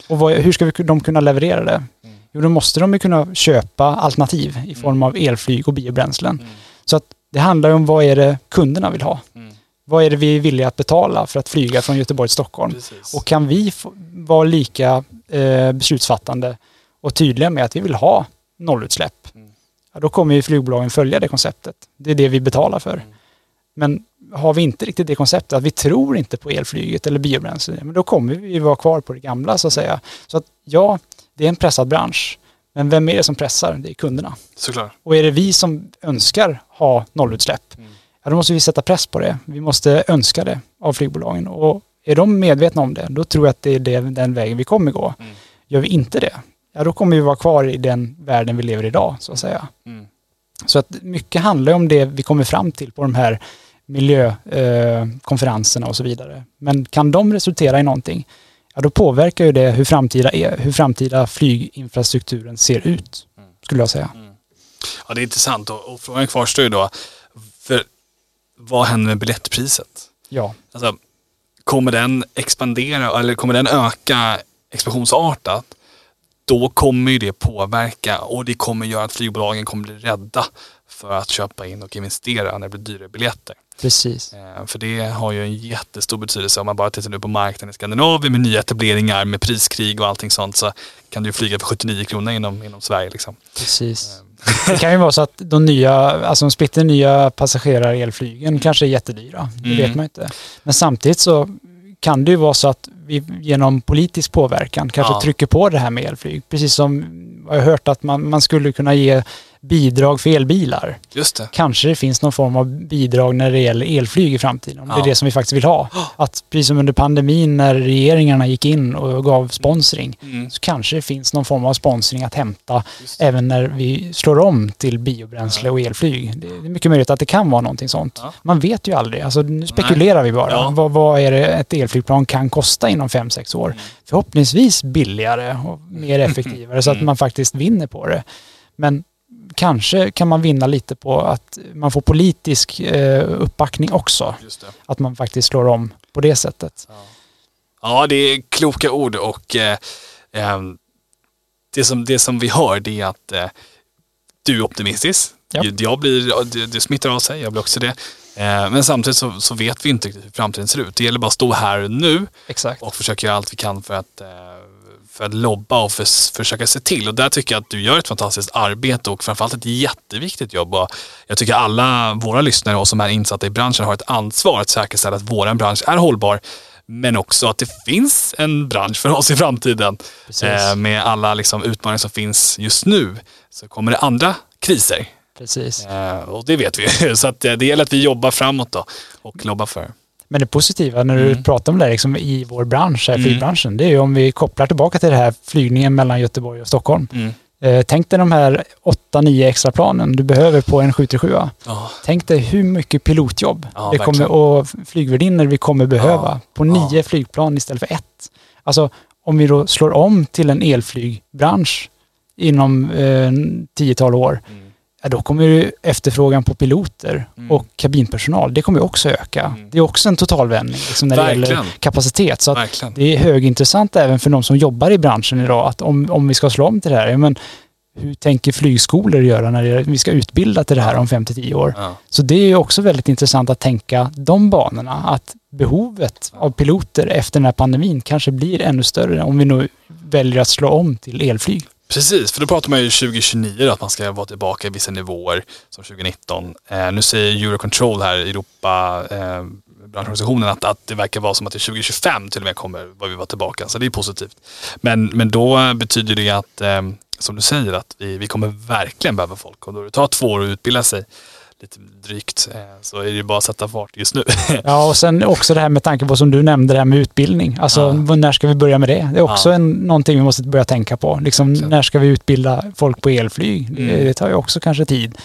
Och vad, hur ska vi, de kunna leverera det? Mm. Jo, då måste de ju kunna köpa alternativ i form av elflyg och biobränslen. Mm. Så att det handlar ju om vad är det kunderna vill ha? Mm. Vad är det vi är villiga att betala för att flyga från Göteborg till Stockholm? Precis. Och kan vi få, vara lika eh, beslutsfattande och tydliga med att vi vill ha nollutsläpp, Mm. ja, då kommer ju flygbolagen följa det konceptet. Det är det vi betalar för. Mm. Men har vi inte riktigt det konceptet, att vi tror inte på elflyget eller biobränsle, men då kommer vi vara kvar på det gamla så att säga. Så att ja, det är en pressad bransch. Men vem är det som pressar? Det är kunderna. Såklart. Och är det vi som önskar ha nollutsläpp, Mm. Ja, då måste vi sätta press på det. Vi måste önska det av flygbolagen. Och är de medvetna om det, då tror jag att det är det, den vägen vi kommer gå. Mm. Gör vi inte det, ja då kommer vi vara kvar i den världen vi lever i idag, så att säga. Mm. Så att mycket handlar om det vi kommer fram till på de här miljökonferenserna eh, och så vidare. Men kan de resultera i någonting, ja då påverkar ju det hur framtida, e- hur framtida flyginfrastrukturen ser ut, Mm. skulle jag säga. Ja, det är intressant och, och frågan kvarstår ju då, för vad händer med biljettpriset? Ja. Alltså, kommer den expandera eller kommer den öka explosionsartat då kommer ju det påverka och det kommer göra att flygbolagen kommer bli rädda för att köpa in och investera när det blir dyrare biljetter. Precis. Eh, För det har ju en jättestor betydelse om man bara tittar nu på marknaden i Skandinavien med nya etableringar med priskrig och allting sånt så kan du flyga för 79 kronor inom, inom Sverige. Liksom. Precis. Det kan ju vara så att de nya, alltså de splitter nya passagerarelflygen kanske är jättedyra. Det Mm. vet man inte. Men samtidigt så kan det ju vara så att vi genom politisk påverkan kanske Ja. trycker på det här med elflyg. Precis som jag har hört att man, man skulle kunna ge bidrag för elbilar. Just det. Kanske det finns någon form av bidrag när det gäller elflyg i framtiden. Om det Ja. är det som vi faktiskt vill ha. Att precis som under pandemin när regeringarna gick in och gav sponsring Mm. så kanske det finns någon form av sponsring att hämta det. även när vi slår om till biobränsle och elflyg. Det är mycket möjligt att det kan vara någonting sånt. Ja. Man vet ju aldrig. Alltså, nu spekulerar vi bara. Ja. Vad, vad är det ett elflygplan kan kosta inom 5-6 år? Mm. Förhoppningsvis billigare och mer effektivare så att Mm. man faktiskt vinner på det. Men kanske kan man vinna lite på att man får politisk eh, uppbackning också. Att man faktiskt slår om på det sättet. Ja, det är kloka ord och eh, eh, det, som, det som vi hör det är att eh, du är optimistisk. Ja. Jag blir, ja, det, det smittar av sig, jag blir också det. Eh, men samtidigt så, så vet vi inte hur framtiden ser ut. Det gäller bara att stå här nu Exakt. och försöka göra allt vi kan för att, eh, för att lobba och för, försöka se till. Och där tycker jag att du gör ett fantastiskt arbete och framförallt ett jätteviktigt jobb. Och jag tycker alla våra lyssnare och som är insatta i branschen har ett ansvar att säkerställa att vår bransch är hållbar. Men också att det finns en bransch för oss i framtiden. Precis. Eh, med alla liksom, utmaningar som finns just nu så kommer det andra kriser. Precis. Eh, och det vet vi. Så att, eh, det gäller att vi jobbar framåt då och lobbar för. Men det positiva när du Mm. pratar om det här, liksom i vår bransch, här, Mm. flygbranschen, det är ju om vi kopplar tillbaka till det här flygningen mellan Göteborg och Stockholm. Mm. Eh, tänk dig de här 8-9 extra planen du behöver på en 737. Ja. Tänk dig hur mycket pilotjobb Ja, det kommer, och flygvärdinnor vi kommer behöva Ja. på nio flygplan istället för ett. Alltså om vi då slår om till en elflygbransch inom eh, tiotal år, Mm. Ja, då kommer ju efterfrågan på piloter Mm. och kabinpersonal, det kommer ju också öka. Mm. Det är också en totalvändning liksom, när det gäller Verkligen. kapacitet. Så Verkligen. det är högintressant även för de som jobbar i branschen idag att om, om vi ska slå om till det här, ja, men hur tänker flygskolor göra när det, vi ska utbilda till det här om 5-10 år? Ja. Så det är ju också väldigt intressant att tänka de banorna, att behovet av piloter efter den här pandemin kanske blir ännu större om vi nu väljer att slå om till elflyg. Precis, för då pratar man ju 2029 då, att man ska vara tillbaka i vissa nivåer som 2019. Eh, nu säger Eurocontrol här, Europa, eh, branschorganisationen, att, att det verkar vara som att det 2025 till och med kommer vad vi vara tillbaka. Så det är positivt. Men, men då betyder det att, eh, som du säger, att vi, vi kommer verkligen behöva folk. Och då det tar två år att utbilda sig, lite drygt, eh, så är det ju bara att sätta fart just nu. Ja, och sen också det här med tanke på som du nämnde, det här med utbildning. Alltså, Ja. när ska vi börja med det? Det är också Ja. en, någonting vi måste börja tänka på. Liksom, Verkligen. när ska vi utbilda folk på elflyg? Det, Mm. det tar ju också kanske tid.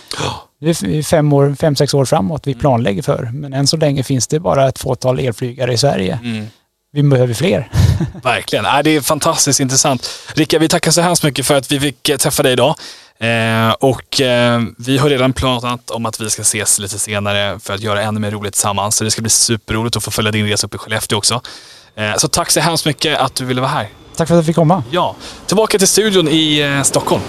Det är fem, år, fem, sex år framåt Mm. vi planlägger för. Men än så länge finns det bara ett fåtal elflygare i Sverige. Mm. Vi behöver fler. Verkligen. Äh, det är fantastiskt intressant. Rickard, vi tackar så hemskt mycket för att vi fick eh, träffa dig idag. Eh, och eh, vi har redan pratat om att vi ska ses lite senare för att göra ännu mer roligt tillsammans. Så det ska bli superroligt att få följa din resa upp i Skellefteå också. Eh, så tack så hemskt mycket att du ville vara här. Tack för att jag fick komma. Ja, tillbaka till studion i eh, Stockholm.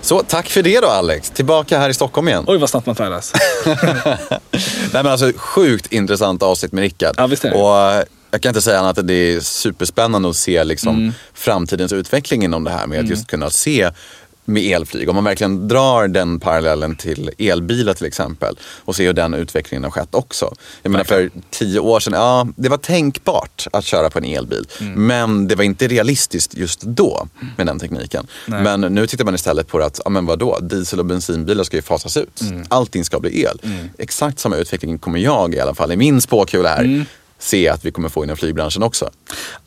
Så tack för det då Alex. Tillbaka här i Stockholm igen. Oj, vad snabbt man färdas. Nej, men alltså, sjukt intressant avsnitt med Rickard. Ja, visst är det. Och eh, jag kan inte säga annat än att det är superspännande att se liksom, Mm. framtidens utveckling inom det här med att just kunna se med elflyg. Om man verkligen drar den parallellen till elbilar till exempel och se hur den utvecklingen har skett också. Jag menar för tio år sedan, ja det var tänkbart att köra på en elbil. Mm. Men det var inte realistiskt just då med den tekniken. Nej. Men nu tittar man istället på att, ja men vadå, diesel och bensinbilar ska ju fasas ut. Mm. Allting ska bli el. Exakt samma utveckling kommer jag i alla fall i min spåkula här Mm. Se att vi kommer få inom flygbranschen också.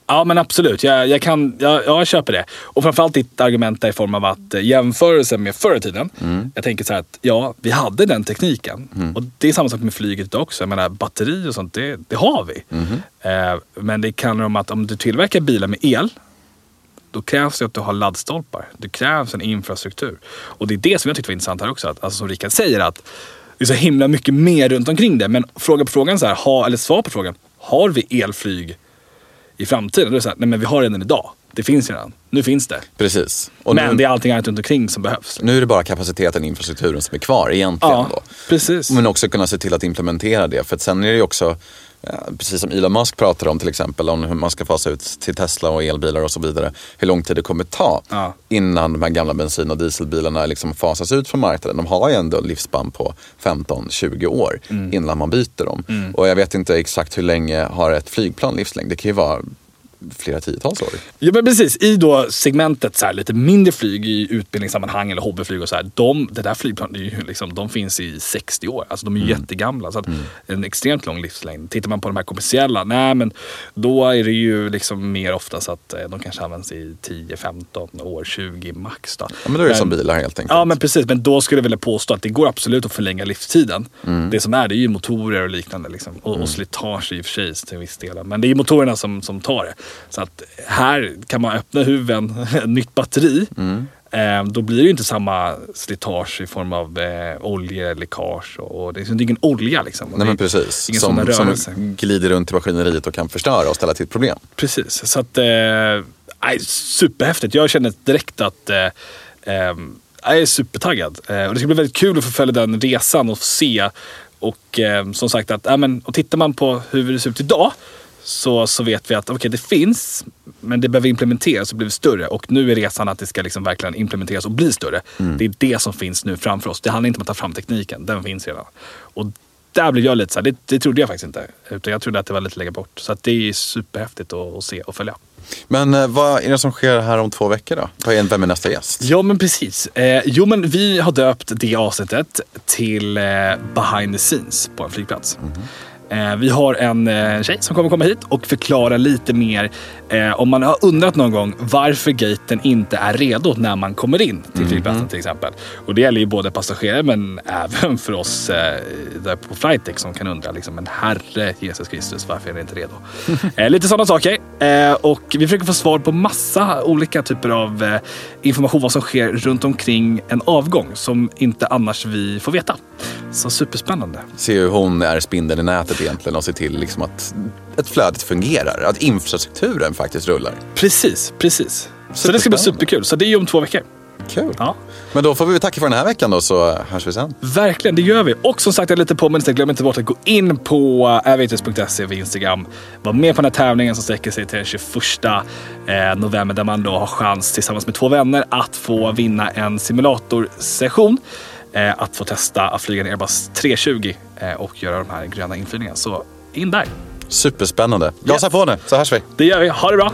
Ja men absolut, jag, jag, kan, jag, jag köper det. Och framförallt ditt argument i form av att eh, jämförelsen med förr i tiden. Jag tänker så här att ja, vi hade den tekniken. Och det är samma sak med flyget också. Jag menar batteri och sånt, det, det har vi. Eh, men det handlar om att om du tillverkar bilar med el då krävs det att du har laddstolpar. Det krävs en infrastruktur. Och det är det som jag tyckte var intressant här också. Att, alltså som Rickard säger att det är så himla mycket mer runt omkring det. Men fråga på frågan så här, ha, eller svar på frågan. Har vi elflyg i framtiden? Då är det så här, nej men vi har redan idag. Det finns redan. Nu finns det. Precis. Och Men nu, det är allting annat runt omkring som behövs. nu är det bara kapaciteten och infrastrukturen som är kvar egentligen. Ja, Då. precis. Men också kunna se till att implementera det. För sen är det också, eh, precis som Elon Musk pratar om till exempel, om hur man ska fasa ut till Tesla och elbilar och så vidare. Hur lång tid det kommer ta Ja. innan de här gamla bensin och dieselbilarna liksom fasas ut från marknaden. De har ju ändå livsspann på 15-20 år Mm. innan man byter dem. Och jag vet inte exakt hur länge har ett flygplan livslängd. Det kan ju vara flera tiotals år. Ja men precis, i då segmentet så här, lite mindre flyg i utbildningssammanhang eller hobbyflyg och så här. De, det där flygplanet, är ju liksom, de finns i 60 år. Alltså de är ju jättegamla. Så att En extremt lång livslängd. Tittar man på de här kommersiella, nej men då är det ju liksom mer ofta så att eh, de kanske används i 10-15 år, 20 max. Då. Ja, men då är det som bilar helt enkelt. Ja men precis, men då skulle jag vilja påstå att det går absolut att förlänga livstiden. Mm. Det som är det är ju motorer och liknande. Liksom. Och, och slitage i och för sig till viss del. Men det är ju motorerna som, som tar det. Så att här kan man öppna huven, nytt batteri. Mm. Eh, då blir det ju inte samma slitage i form av eh, oljeläckage. Och, och det är det är ingen olja liksom. Nej men precis. Ingen Som, som glider runt i maskineriet och kan förstöra och ställa till problem. Precis, så att... Eh, nej, superhäftigt. Jag känner direkt att... Eh, eh, jag är supertaggad. Eh, och det ska bli väldigt kul att få följa den resan och se. Och eh, som sagt, att, ja, men, och tittar man på hur det ser ut idag så, så vet vi att okay, det finns, men det behöver implementeras och bli större. Och nu är resan att det ska liksom verkligen implementeras och bli större. Det är det som finns nu framför oss. Det handlar inte om att ta fram tekniken, den finns redan. Och där blev jag lite så här, det, det trodde jag faktiskt inte. Utan jag trodde att det var lite längre bort. Så att det är superhäftigt att, att se och följa. Men eh, vad är det som sker här om två veckor då? Vem är nästa gäst? Ja men precis. Eh, jo men vi har döpt det avsnittet till eh, Behind the scenes på en flygplats. Eh, vi har en eh, tjej som kommer komma hit och förklara lite mer eh, om man har undrat någon gång varför gaten inte är redo när man kommer in till flygplatsen till exempel. Och det gäller ju både passagerare men även för oss eh, där på flightdeck som kan undra liksom, men herre Jesus Kristus varför är det inte redo? eh, lite sådana saker. Eh, och vi försöker få svar på massa olika typer av eh, information vad som sker runt omkring en avgång som inte annars vi får veta. Så superspännande. Se hur hon är spindeln i nätet egentligen och se till liksom att, att flödet fungerar. Att infrastrukturen faktiskt rullar. Precis, precis. Så det ska bli superkul. Så det är ju om två veckor. Kul. Ja. Men då får vi tacka för den här veckan då så hörs vi sen. Verkligen, det gör vi. Och som sagt, jag är lite påminnelse. Glöm inte bort att gå in på aviators.se vid Instagram. Var med på den här tävlingen som sträcker sig till den 21 eh, november där man då har chans tillsammans med två vänner att få vinna en simulatorsession. Eh, att få testa att flyga en Airbus 320 eh, och göra de här gröna inflygningarna. Så in där. Superspännande. Gasa Yes. på nu så hörs vi. Det gör vi. Ha det bra!